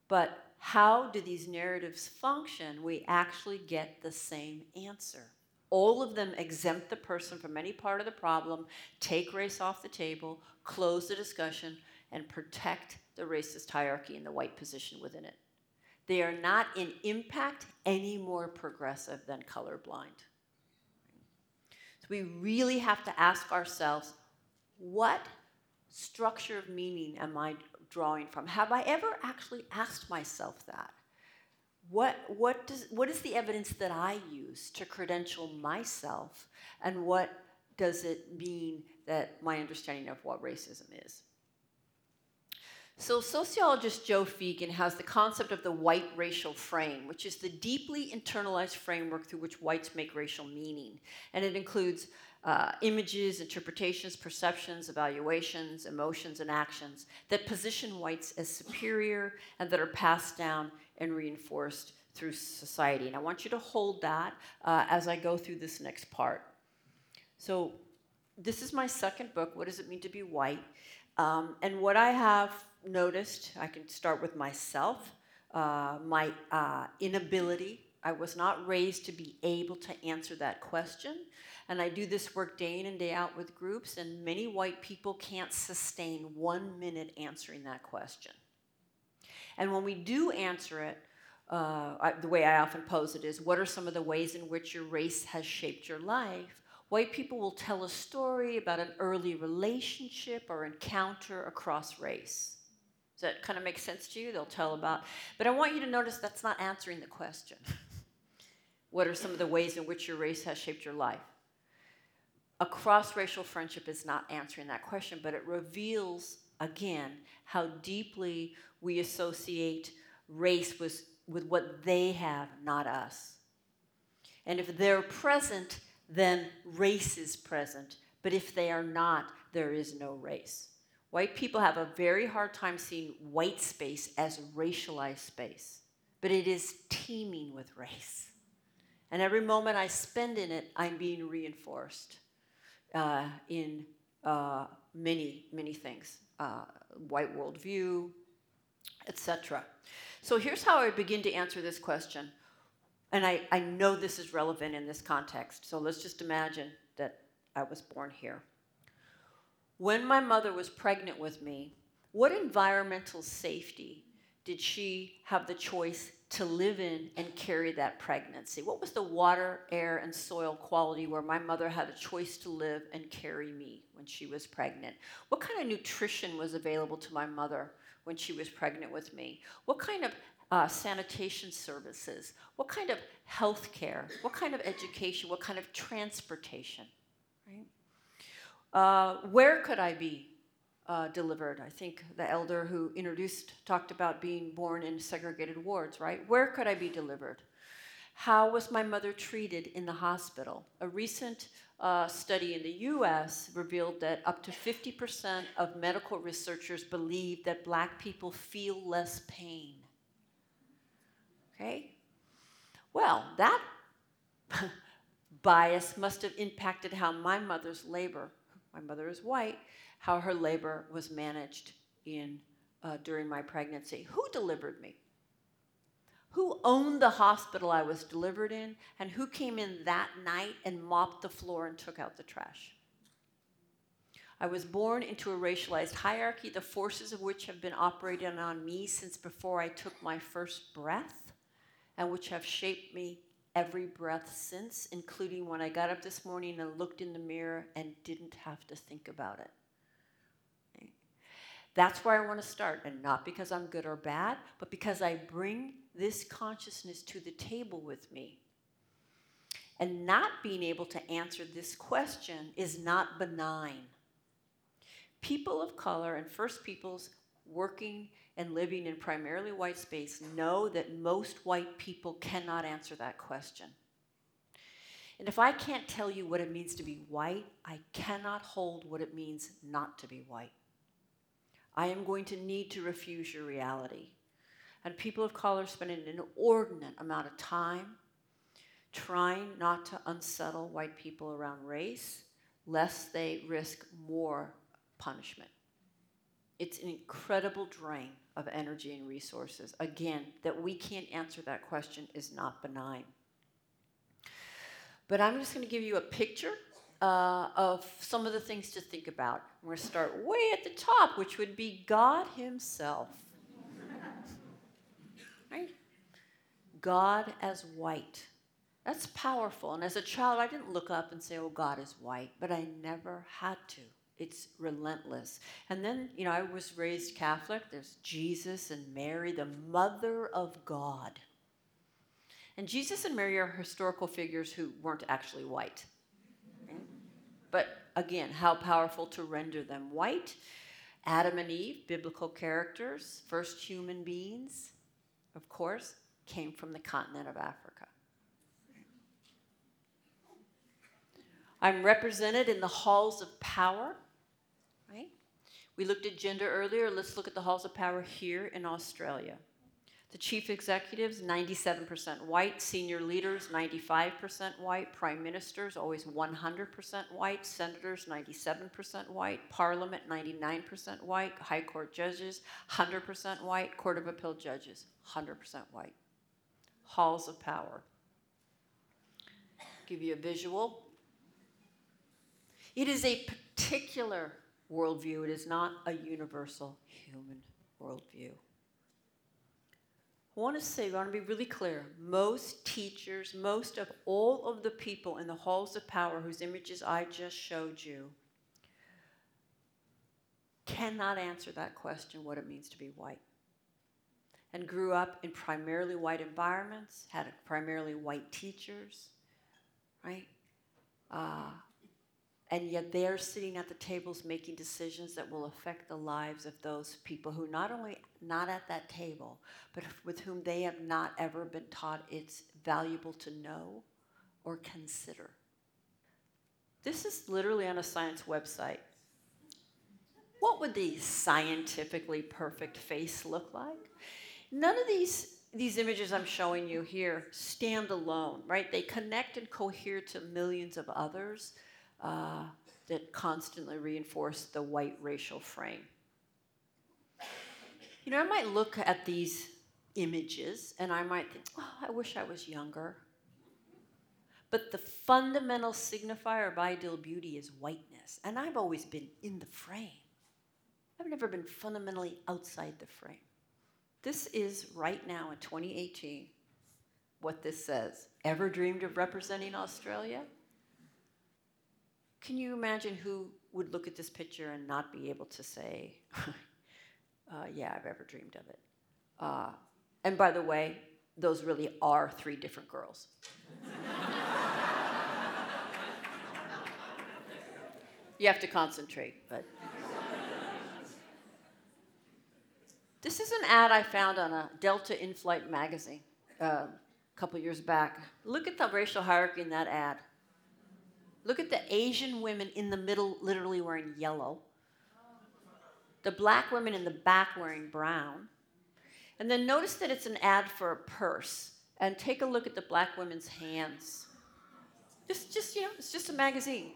but how do these narratives function, we actually get the same answer. All of them exempt the person from any part of the problem, take race off the table, close the discussion, and protect the racist hierarchy and the white position within it. They are not in impact any more progressive than colorblind. So we really have to ask ourselves what structure of meaning am I drawing from? Have I ever actually asked myself that? What, what, does, what is the evidence that I use to credential myself, and what does it mean that my understanding of what racism is? So, sociologist Joe Feagin has the concept of the white racial frame, which is the deeply internalized framework through which whites make racial meaning. And it includes uh, images, interpretations, perceptions, evaluations, emotions, and actions that position whites as superior and that are passed down and reinforced through society. And I want you to hold that uh, as I go through this next part. So, this is my second book, What Does It Mean to Be White? Um, and what I have noticed, I can start with myself, uh, my uh, inability. I was not raised to be able to answer that question. And I do this work day in and day out with groups, and many white people can't sustain one minute answering that question. And when we do answer it, uh, I, the way I often pose it is what are some of the ways in which your race has shaped your life? White people will tell a story about an early relationship or encounter across race. Does that kind of make sense to you? They'll tell about. But I want you to notice that's not answering the question. what are some of the ways in which your race has shaped your life? a cross racial friendship is not answering that question, but it reveals again how deeply we associate race with, with what they have, not us. And if they're present, then race is present. But if they are not, there is no race. White people have a very hard time seeing white space as racialized space, but it is teeming with race. And every moment I spend in it, I'm being reinforced uh, in uh, many, many things uh, white worldview, etc. So here's how I begin to answer this question. And I, I know this is relevant in this context. So let's just imagine that I was born here. When my mother was pregnant with me, what environmental safety did she have the choice to live in and carry that pregnancy? What was the water, air, and soil quality where my mother had a choice to live and carry me when she was pregnant? What kind of nutrition was available to my mother when she was pregnant with me? What kind of uh, sanitation services? What kind of health care? What kind of education? What kind of transportation? Right? Uh, where could I be uh, delivered. I think the elder who introduced talked about being born in segregated wards, right? Where could I be delivered? How was my mother treated in the hospital? A recent uh, study in the US revealed that up to 50% of medical researchers believe that black people feel less pain. Okay? Well, that bias must have impacted how my mother's labor, my mother is white, how her labor was managed in, uh, during my pregnancy. Who delivered me? Who owned the hospital I was delivered in? And who came in that night and mopped the floor and took out the trash? I was born into a racialized hierarchy, the forces of which have been operating on me since before I took my first breath, and which have shaped me every breath since, including when I got up this morning and looked in the mirror and didn't have to think about it. That's where I want to start, and not because I'm good or bad, but because I bring this consciousness to the table with me. And not being able to answer this question is not benign. People of color and First Peoples working and living in primarily white space know that most white people cannot answer that question. And if I can't tell you what it means to be white, I cannot hold what it means not to be white. I am going to need to refuse your reality. And people of color spend an inordinate amount of time trying not to unsettle white people around race, lest they risk more punishment. It's an incredible drain of energy and resources. Again, that we can't answer that question is not benign. But I'm just going to give you a picture uh, of some of the things to think about. We're going to start way at the top, which would be God Himself. right? God as white. That's powerful. And as a child, I didn't look up and say, oh, God is white, but I never had to. It's relentless. And then, you know, I was raised Catholic. There's Jesus and Mary, the mother of God. And Jesus and Mary are historical figures who weren't actually white. But again, how powerful to render them white. Adam and Eve, biblical characters, first human beings, of course, came from the continent of Africa. I'm represented in the halls of power, right? We looked at gender earlier. Let's look at the halls of power here in Australia. The chief executives, 97% white. Senior leaders, 95% white. Prime ministers, always 100% white. Senators, 97% white. Parliament, 99% white. High court judges, 100% white. Court of appeal judges, 100% white. Halls of power. Give you a visual. It is a particular worldview, it is not a universal human worldview. I want to say, I want to be really clear. Most teachers, most of all of the people in the halls of power whose images I just showed you, cannot answer that question what it means to be white. And grew up in primarily white environments, had primarily white teachers, right? Uh, and yet they're sitting at the tables making decisions that will affect the lives of those people who not only not at that table but with whom they have not ever been taught it's valuable to know or consider. This is literally on a science website. What would the scientifically perfect face look like? None of these these images I'm showing you here stand alone, right? They connect and cohere to millions of others uh, that constantly reinforce the white racial frame. You know, I might look at these images and I might think, oh, I wish I was younger. But the fundamental signifier of ideal beauty is whiteness. And I've always been in the frame. I've never been fundamentally outside the frame. This is right now in 2018 what this says. Ever dreamed of representing Australia? Can you imagine who would look at this picture and not be able to say, uh, yeah, I've ever dreamed of it? Uh, and by the way, those really are three different girls. you have to concentrate, but. This is an ad I found on a Delta in Flight magazine uh, a couple years back. Look at the racial hierarchy in that ad. Look at the Asian women in the middle, literally wearing yellow. The black women in the back wearing brown. And then notice that it's an ad for a purse. And take a look at the black women's hands. Just, just you know, it's just a magazine.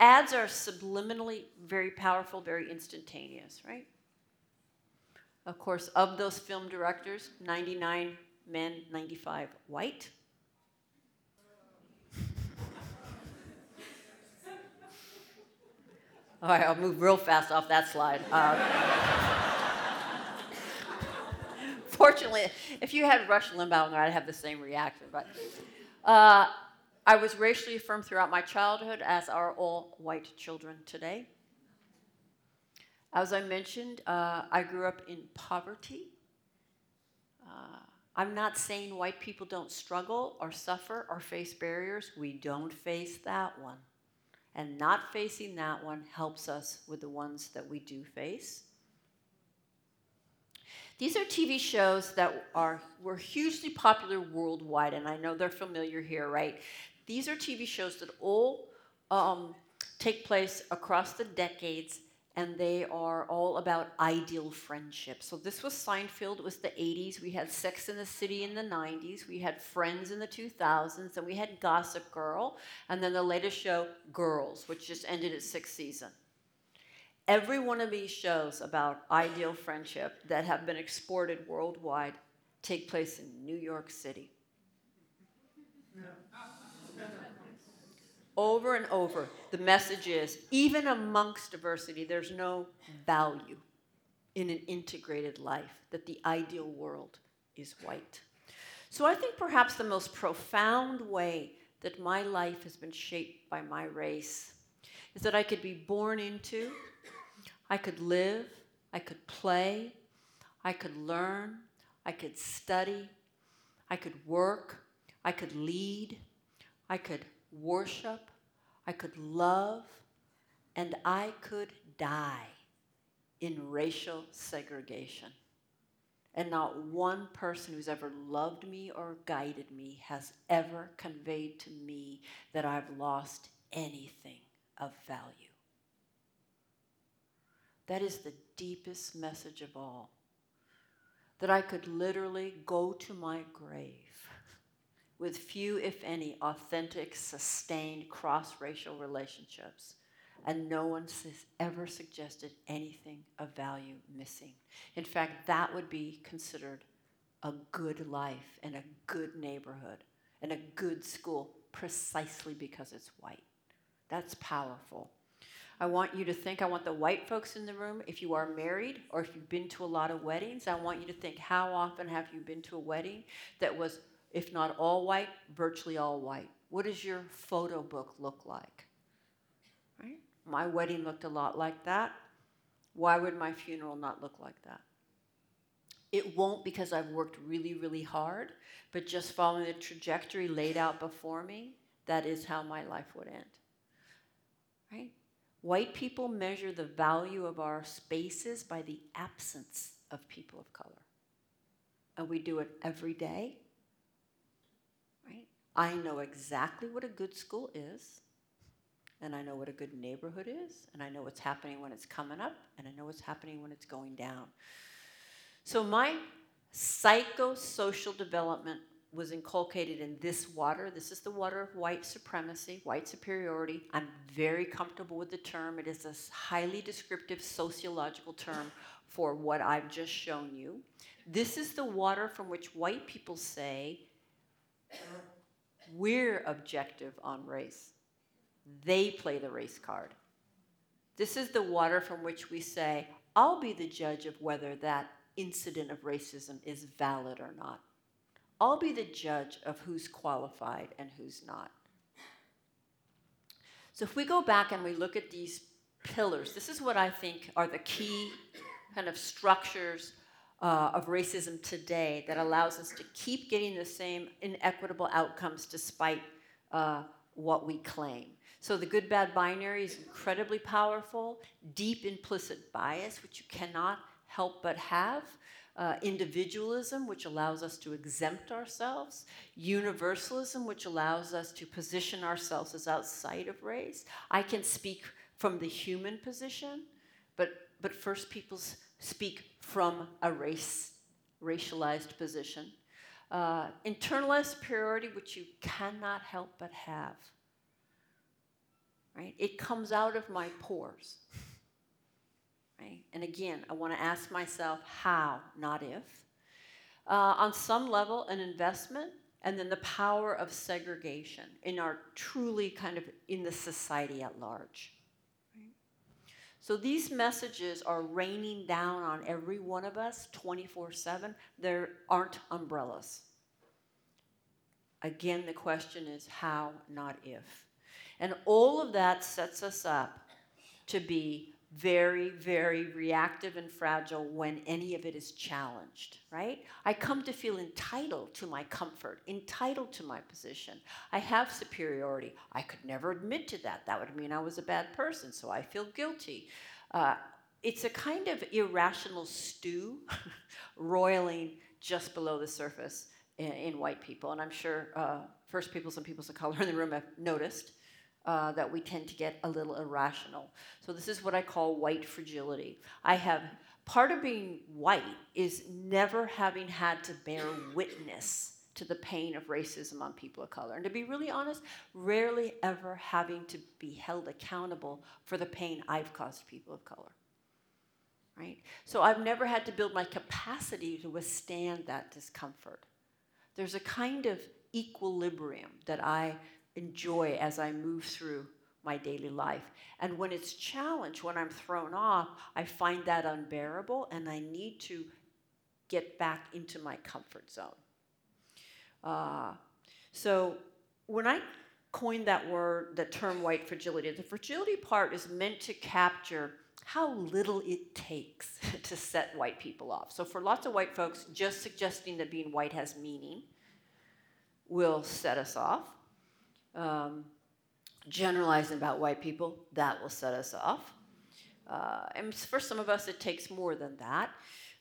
Ads are subliminally very powerful, very instantaneous, right? Of course, of those film directors, 99 men, 95 white. All right, I'll move real fast off that slide. Uh, fortunately, if you had Rush Limbaugh I'd have the same reaction. But uh, I was racially affirmed throughout my childhood, as are all white children today. As I mentioned, uh, I grew up in poverty. Uh, I'm not saying white people don't struggle or suffer or face barriers. We don't face that one. And not facing that one helps us with the ones that we do face. These are TV shows that are were hugely popular worldwide, and I know they're familiar here, right? These are TV shows that all um, take place across the decades and they are all about ideal friendship. So this was Seinfeld, it was the 80s. We had Sex in the City in the 90s. We had Friends in the 2000s. And we had Gossip Girl. And then the latest show, Girls, which just ended its sixth season. Every one of these shows about ideal friendship that have been exported worldwide take place in New York City. Over and over, the message is even amongst diversity, there's no value in an integrated life, that the ideal world is white. So I think perhaps the most profound way that my life has been shaped by my race is that I could be born into, I could live, I could play, I could learn, I could study, I could work, I could lead, I could worship, I could love, and I could die in racial segregation. And not one person who's ever loved me or guided me has ever conveyed to me that I've lost anything of value. That is the deepest message of all. That I could literally go to my grave with few, if any, authentic, sustained cross racial relationships. And no one has ever suggested anything of value missing. In fact, that would be considered a good life and a good neighborhood and a good school precisely because it's white. That's powerful. I want you to think, I want the white folks in the room, if you are married or if you've been to a lot of weddings, I want you to think, how often have you been to a wedding that was if not all white, virtually all white. What does your photo book look like? Right? My wedding looked a lot like that. Why would my funeral not look like that? It won't because I've worked really, really hard, but just following the trajectory laid out before me, that is how my life would end. Right? White people measure the value of our spaces by the absence of people of color. And we do it every day I know exactly what a good school is, and I know what a good neighborhood is, and I know what's happening when it's coming up, and I know what's happening when it's going down. So my psychosocial development was inculcated in this water. This is the water of white supremacy, white superiority. I'm very comfortable with the term. It is a highly descriptive sociological term for what I've just shown you. This is the water from which white people say we're objective on race. They play the race card. This is the water from which we say, I'll be the judge of whether that incident of racism is valid or not. I'll be the judge of who's qualified and who's not. So if we go back and we look at these pillars, this is what I think are the key kind of structures uh, of racism today that allows us to keep getting the same inequitable outcomes despite uh, what we claim. So the good bad binary is incredibly powerful, deep implicit bias, which you cannot help but have. Uh, individualism, which allows us to exempt ourselves, universalism, which allows us to position ourselves as outside of race. I can speak from the human position, but, but First Peoples speak from a race, racialized position. Uh, internalized superiority, which you cannot help but have. Right? It comes out of my pores. Right? And again, I want to ask myself how, not if. Uh, on some level, an investment, and then the power of segregation in our truly kind of in the society at large. So these messages are raining down on every one of us 24 7. There aren't umbrellas. Again, the question is how, not if. And all of that sets us up to be very, very reactive and fragile when any of it is challenged, right? I come to feel entitled to my comfort, entitled to my position. I have superiority. I could never admit to that. That would mean I was a bad person, so I feel guilty. Uh, it's a kind of irrational stew roiling just below the surface in, in white people. And I'm sure uh, First Peoples and peoples of color in the room have noticed uh, that we tend to get a little irrational. So this is what I call white fragility. I have part of being white is never having had to bear witness to the pain of racism on people of color. And to be really honest, rarely ever having to be held accountable for the pain I've caused people of color. Right? So I've never had to build my capacity to withstand that discomfort. There's a kind of equilibrium that I enjoy as I move through my daily life. And when it's challenged, when I'm thrown off, I find that unbearable and I need to get back into my comfort zone. Uh, so when I coined that word, the term white fragility, the fragility part is meant to capture how little it takes to set white people off. So for lots of white folks, just suggesting that being white has meaning will set us off. Um, generalizing about white people, that will set us off. Uh, and for some of us, it takes more than that.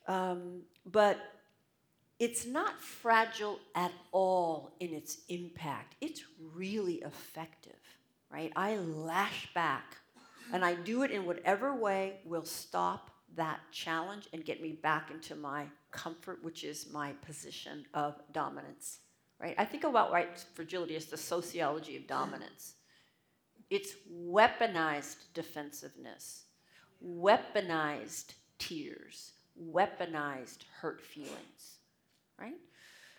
Um, but it's not fragile at all in its impact. It's really effective, right? I lash back and I do it in whatever way will stop that challenge and get me back into my comfort, which is my position of dominance, right? I think about white fragility as the sociology of dominance. It's weaponized defensiveness, weaponized tears, weaponized hurt feelings right?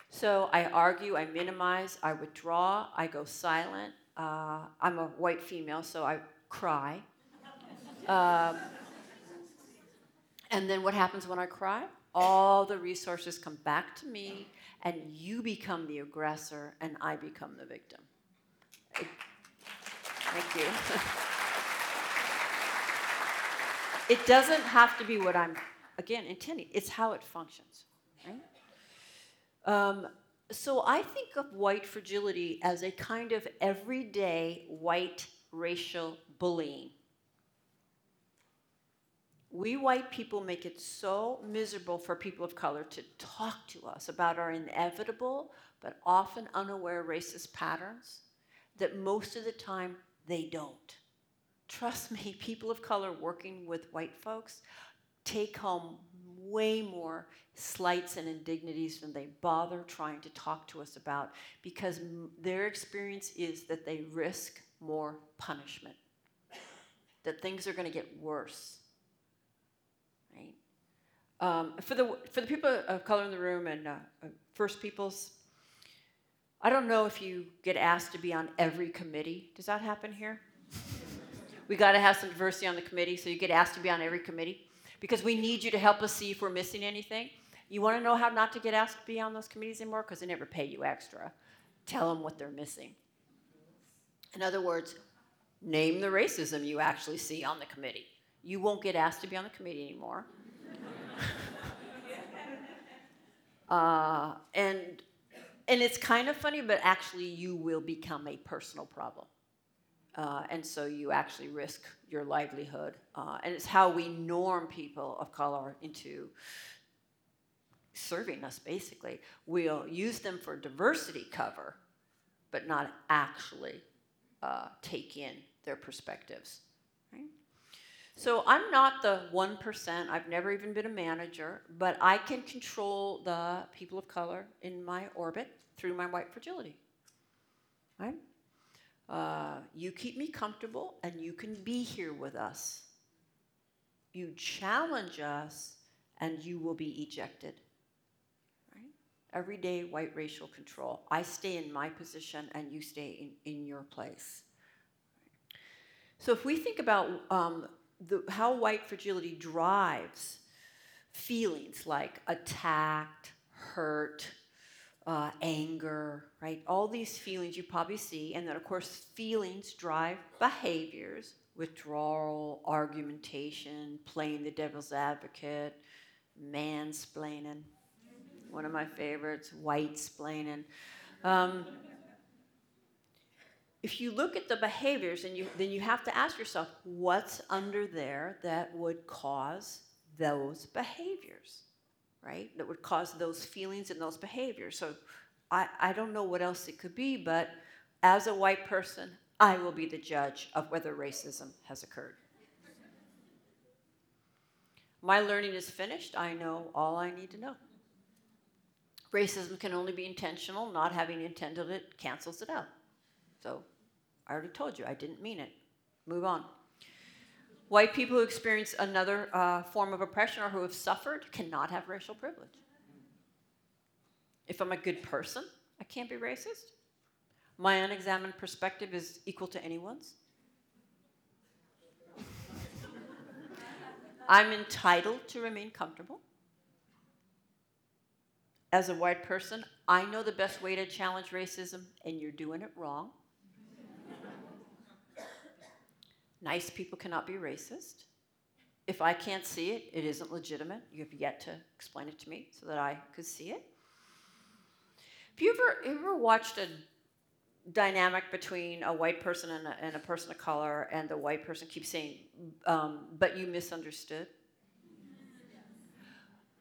So I argue, I minimize, I withdraw, I go silent. Uh, I'm a white female, so I cry. Um, and then what happens when I cry? All the resources come back to me, and you become the aggressor, and I become the victim. Thank you. it doesn't have to be what I'm, again, intending, it's how it functions, right? Um, so I think of white fragility as a kind of everyday white racial bullying. We white people make it so miserable for people of color to talk to us about our inevitable but often unaware racist patterns that most of the time they don't. Trust me, people of color working with white folks take home way more slights and indignities than they bother trying to talk to us about because their experience is that they risk more punishment, that things are going to get worse. Um, for, the, for the people of color in the room and uh, uh, First Peoples, I don't know if you get asked to be on every committee. Does that happen here? we got to have some diversity on the committee, so you get asked to be on every committee because we need you to help us see if we're missing anything. You want to know how not to get asked to be on those committees anymore? Because they never pay you extra. Tell them what they're missing. In other words, name the racism you actually see on the committee. You won't get asked to be on the committee anymore. Uh, and, and it's kind of funny, but actually, you will become a personal problem. Uh, and so you actually risk your livelihood. Uh, and it's how we norm people of color into serving us, basically. We'll use them for diversity cover, but not actually uh, take in their perspectives. So I'm not the 1%, I've never even been a manager, but I can control the people of color in my orbit through my white fragility. Right? Uh, you keep me comfortable and you can be here with us. You challenge us and you will be ejected. Right? Everyday white racial control. I stay in my position and you stay in, in your place. So if we think about um, the, how white fragility drives feelings like attacked, hurt, uh, anger, right? All these feelings you probably see, and then of course, feelings drive behaviors withdrawal, argumentation, playing the devil's advocate, mansplaining, one of my favorites, white splaining. Um, if you look at the behaviors, and you, then you have to ask yourself, what's under there that would cause those behaviors? right? That would cause those feelings and those behaviors. So I, I don't know what else it could be, but as a white person, I will be the judge of whether racism has occurred. My learning is finished. I know all I need to know. Racism can only be intentional. Not having intended it cancels it out. So I already told you, I didn't mean it. Move on. White people who experience another uh, form of oppression or who have suffered cannot have racial privilege. If I'm a good person, I can't be racist. My unexamined perspective is equal to anyone's. I'm entitled to remain comfortable. As a white person, I know the best way to challenge racism, and you're doing it wrong. Nice people cannot be racist. If I can't see it, it isn't legitimate. You have yet to explain it to me so that I could see it. Have you ever, ever watched a dynamic between a white person and a, and a person of color, and the white person keeps saying, um, but you misunderstood?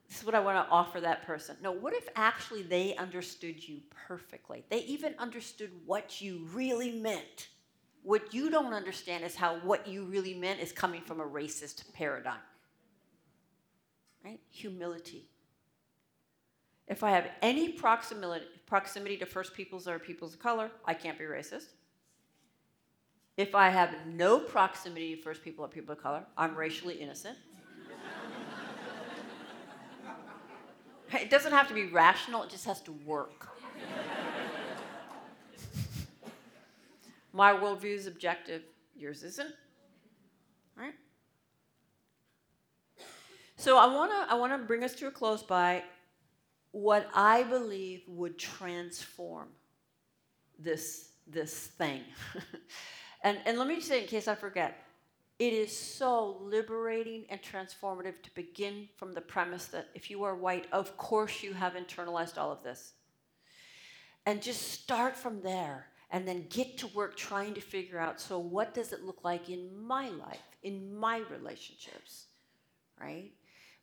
This is what I want to offer that person. No, what if actually they understood you perfectly? They even understood what you really meant. What you don't understand is how what you really meant is coming from a racist paradigm. Right? Humility. If I have any proximity, proximity to First Peoples or peoples of color, I can't be racist. If I have no proximity to First People or people of color, I'm racially innocent. it doesn't have to be rational, it just has to work. My worldview is objective, yours isn't. Right? So I want to I want to bring us to a close by what I believe would transform this, this thing. and, and let me just say, in case I forget, it is so liberating and transformative to begin from the premise that if you are white, of course you have internalized all of this. And just start from there and then get to work trying to figure out so, what does it look like in my life, in my relationships, right?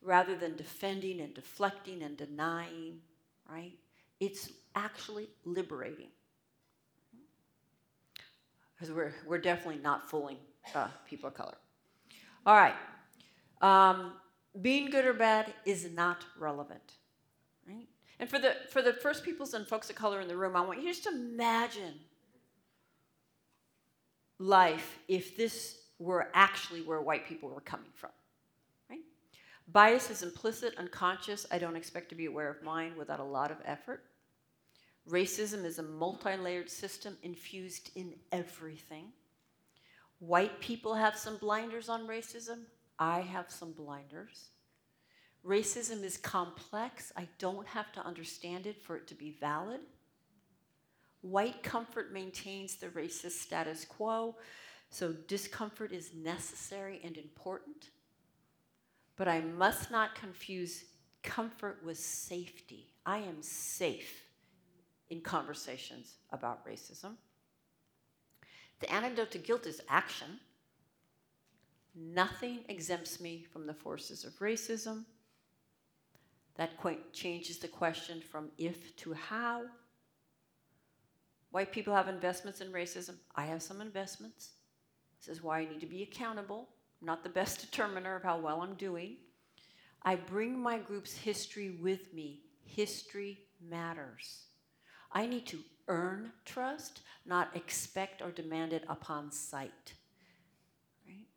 rather than defending and deflecting and denying, right? It's actually liberating. Because we're, we're definitely not fooling uh, people of color. All right. Um, being good or bad is not relevant, right? And for the, for the first peoples and folks of color in the room, I want you just to imagine life if this were actually where white people were coming from. Right? Bias is implicit, unconscious. I don't expect to be aware of mine without a lot of effort. Racism is a multi layered system infused in everything. White people have some blinders on racism. I have some blinders. Racism is complex. I don't have to understand it for it to be valid. White comfort maintains the racist status quo, so discomfort is necessary and important. But I must not confuse comfort with safety. I am safe in conversations about racism. The antidote to guilt is action. Nothing exempts me from the forces of racism. That changes the question from if to how. White people have investments in racism. I have some investments. This is why I need to be accountable I'm not the best determiner of how well I'm doing. I bring my group's history with me. History matters. I need to earn trust, not expect or demand it upon sight. Right?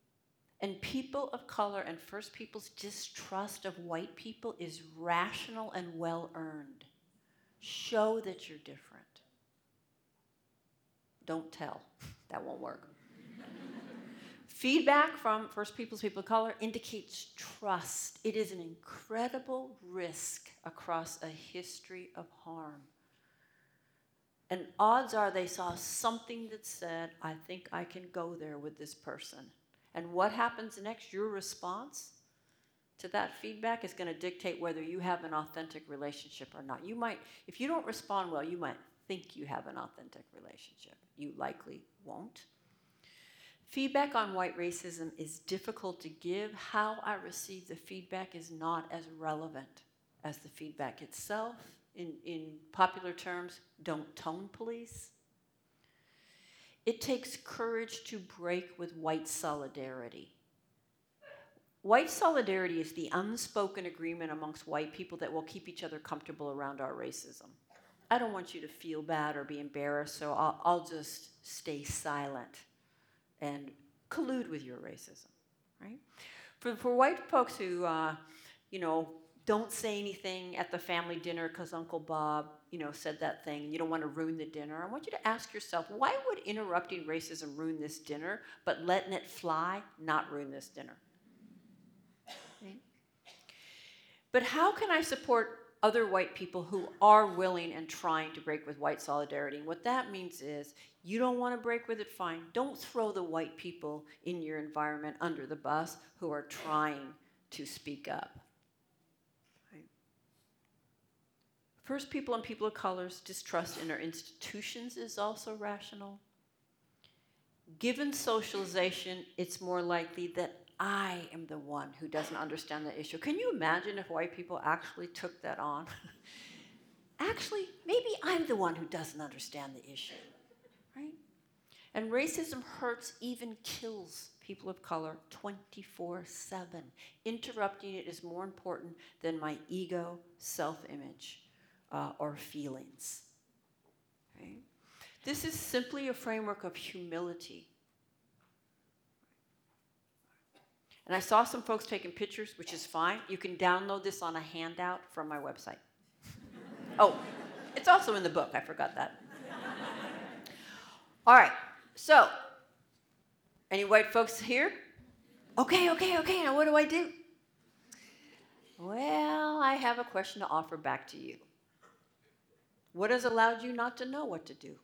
And people of color and First Peoples' distrust of white people is rational and well earned. Show that you're different. Don't tell. That won't work. Feedback from First Peoples People of Color indicates trust. It is an incredible risk across a history of harm. And odds are they saw something that said, I think I can go there with this person. And what happens next? Your response to that feedback is going to dictate whether you have an authentic relationship or not. You might, if you don't respond well, you might think you have an authentic relationship. You likely won't. Feedback on white racism is difficult to give. How I receive the feedback is not as relevant as the feedback itself. In, in popular terms, don't tone police. It takes courage to break with white solidarity. White solidarity is the unspoken agreement amongst white people that will keep each other comfortable around our racism. I don't want you to feel bad or be embarrassed, so I'll, I'll just stay silent and collude with your racism, right? For, for white folks who, uh, you know, don't say anything at the family dinner because Uncle Bob, you know, said that thing. You don't want to ruin the dinner. I want you to ask yourself, why would interrupting racism ruin this dinner, but letting it fly not ruin this dinner? But how can I support other white people who are willing and trying to break with white solidarity? And what that means is you don't want to break with it, fine. Don't throw the white people in your environment under the bus who are trying to speak up. First, people and people of color's distrust in our institutions is also rational. Given socialization, it's more likely that I am the one who doesn't understand the issue. Can you imagine if white people actually took that on? actually, maybe I'm the one who doesn't understand the issue, right? And racism hurts, even kills people of color 24 7. Interrupting it is more important than my ego, self image, uh, or feelings. Right? This is simply a framework of humility And I saw some folks taking pictures, which is fine. You can download this on a handout from my website. oh, it's also in the book. I forgot that. All right, so any white folks here? Okay, okay, okay. Now what do I do? Well, I have a question to offer back to you. What has allowed you not to know what to do?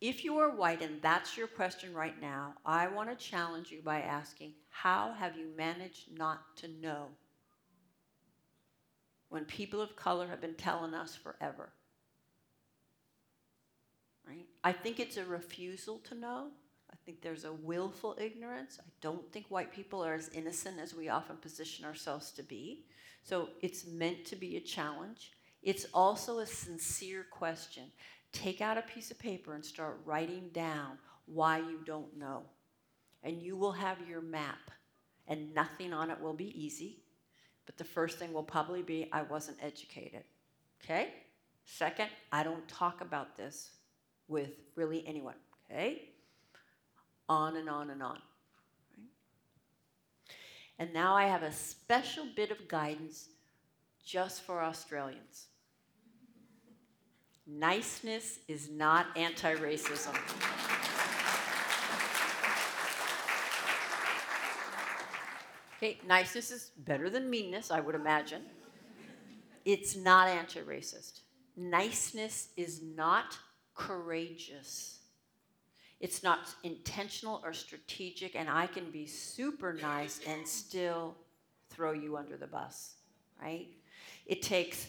If you are white and that's your question right now, I want to challenge you by asking, how have you managed not to know when people of color have been telling us forever? Right? I think it's a refusal to know. I think there's a willful ignorance. I don't think white people are as innocent as we often position ourselves to be. So it's meant to be a challenge. It's also a sincere question. Take out a piece of paper and start writing down why you don't know. And you will have your map, and nothing on it will be easy. But the first thing will probably be I wasn't educated. Okay? Second, I don't talk about this with really anyone. Okay? On and on and on. And now I have a special bit of guidance just for Australians. Niceness is not anti racism. Okay, niceness is better than meanness, I would imagine. It's not anti racist. Niceness is not courageous. It's not intentional or strategic, and I can be super nice and still throw you under the bus, right? It takes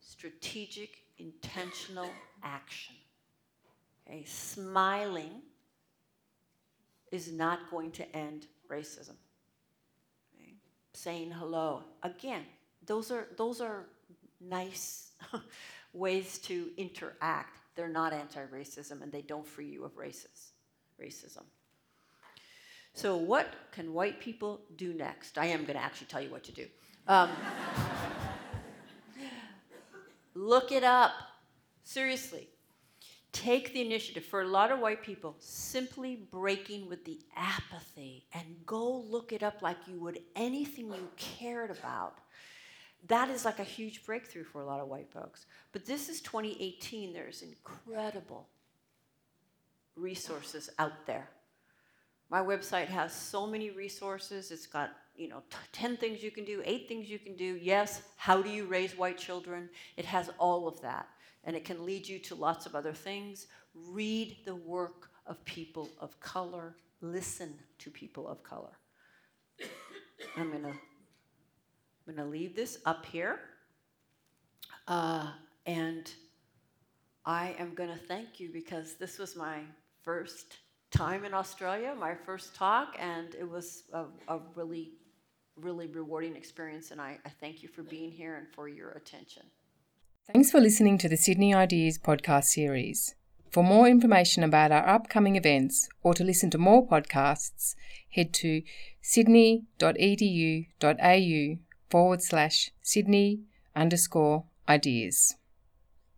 strategic intentional action. Okay? Smiling is not going to end racism. Okay? Saying hello. Again, those are, those are nice ways to interact. They're not anti racism and they don't free you of races, racism. So, what can white people do next? I am going to actually tell you what to do. Um, Look it up. Seriously. Take the initiative. For a lot of white people, simply breaking with the apathy and go look it up like you would anything you cared about. That is like a huge breakthrough for a lot of white folks. But this is 2018. There's incredible resources out there. My website has so many resources. It's got you know, t- 10 things you can do, eight things you can do. Yes, how do you raise white children? It has all of that. And it can lead you to lots of other things. Read the work of people of color, listen to people of color. I'm going to I'm going to leave this up here. Uh, and I am going to thank you because this was my first time in Australia, my first talk, and it was a, a really really rewarding experience, and I, I thank you for being here and for your attention. Thanks for listening to the Sydney Ideas podcast series. For more information about our upcoming events or to listen to more podcasts, head to sydney.edu.au forward slash Sydney underscore ideas.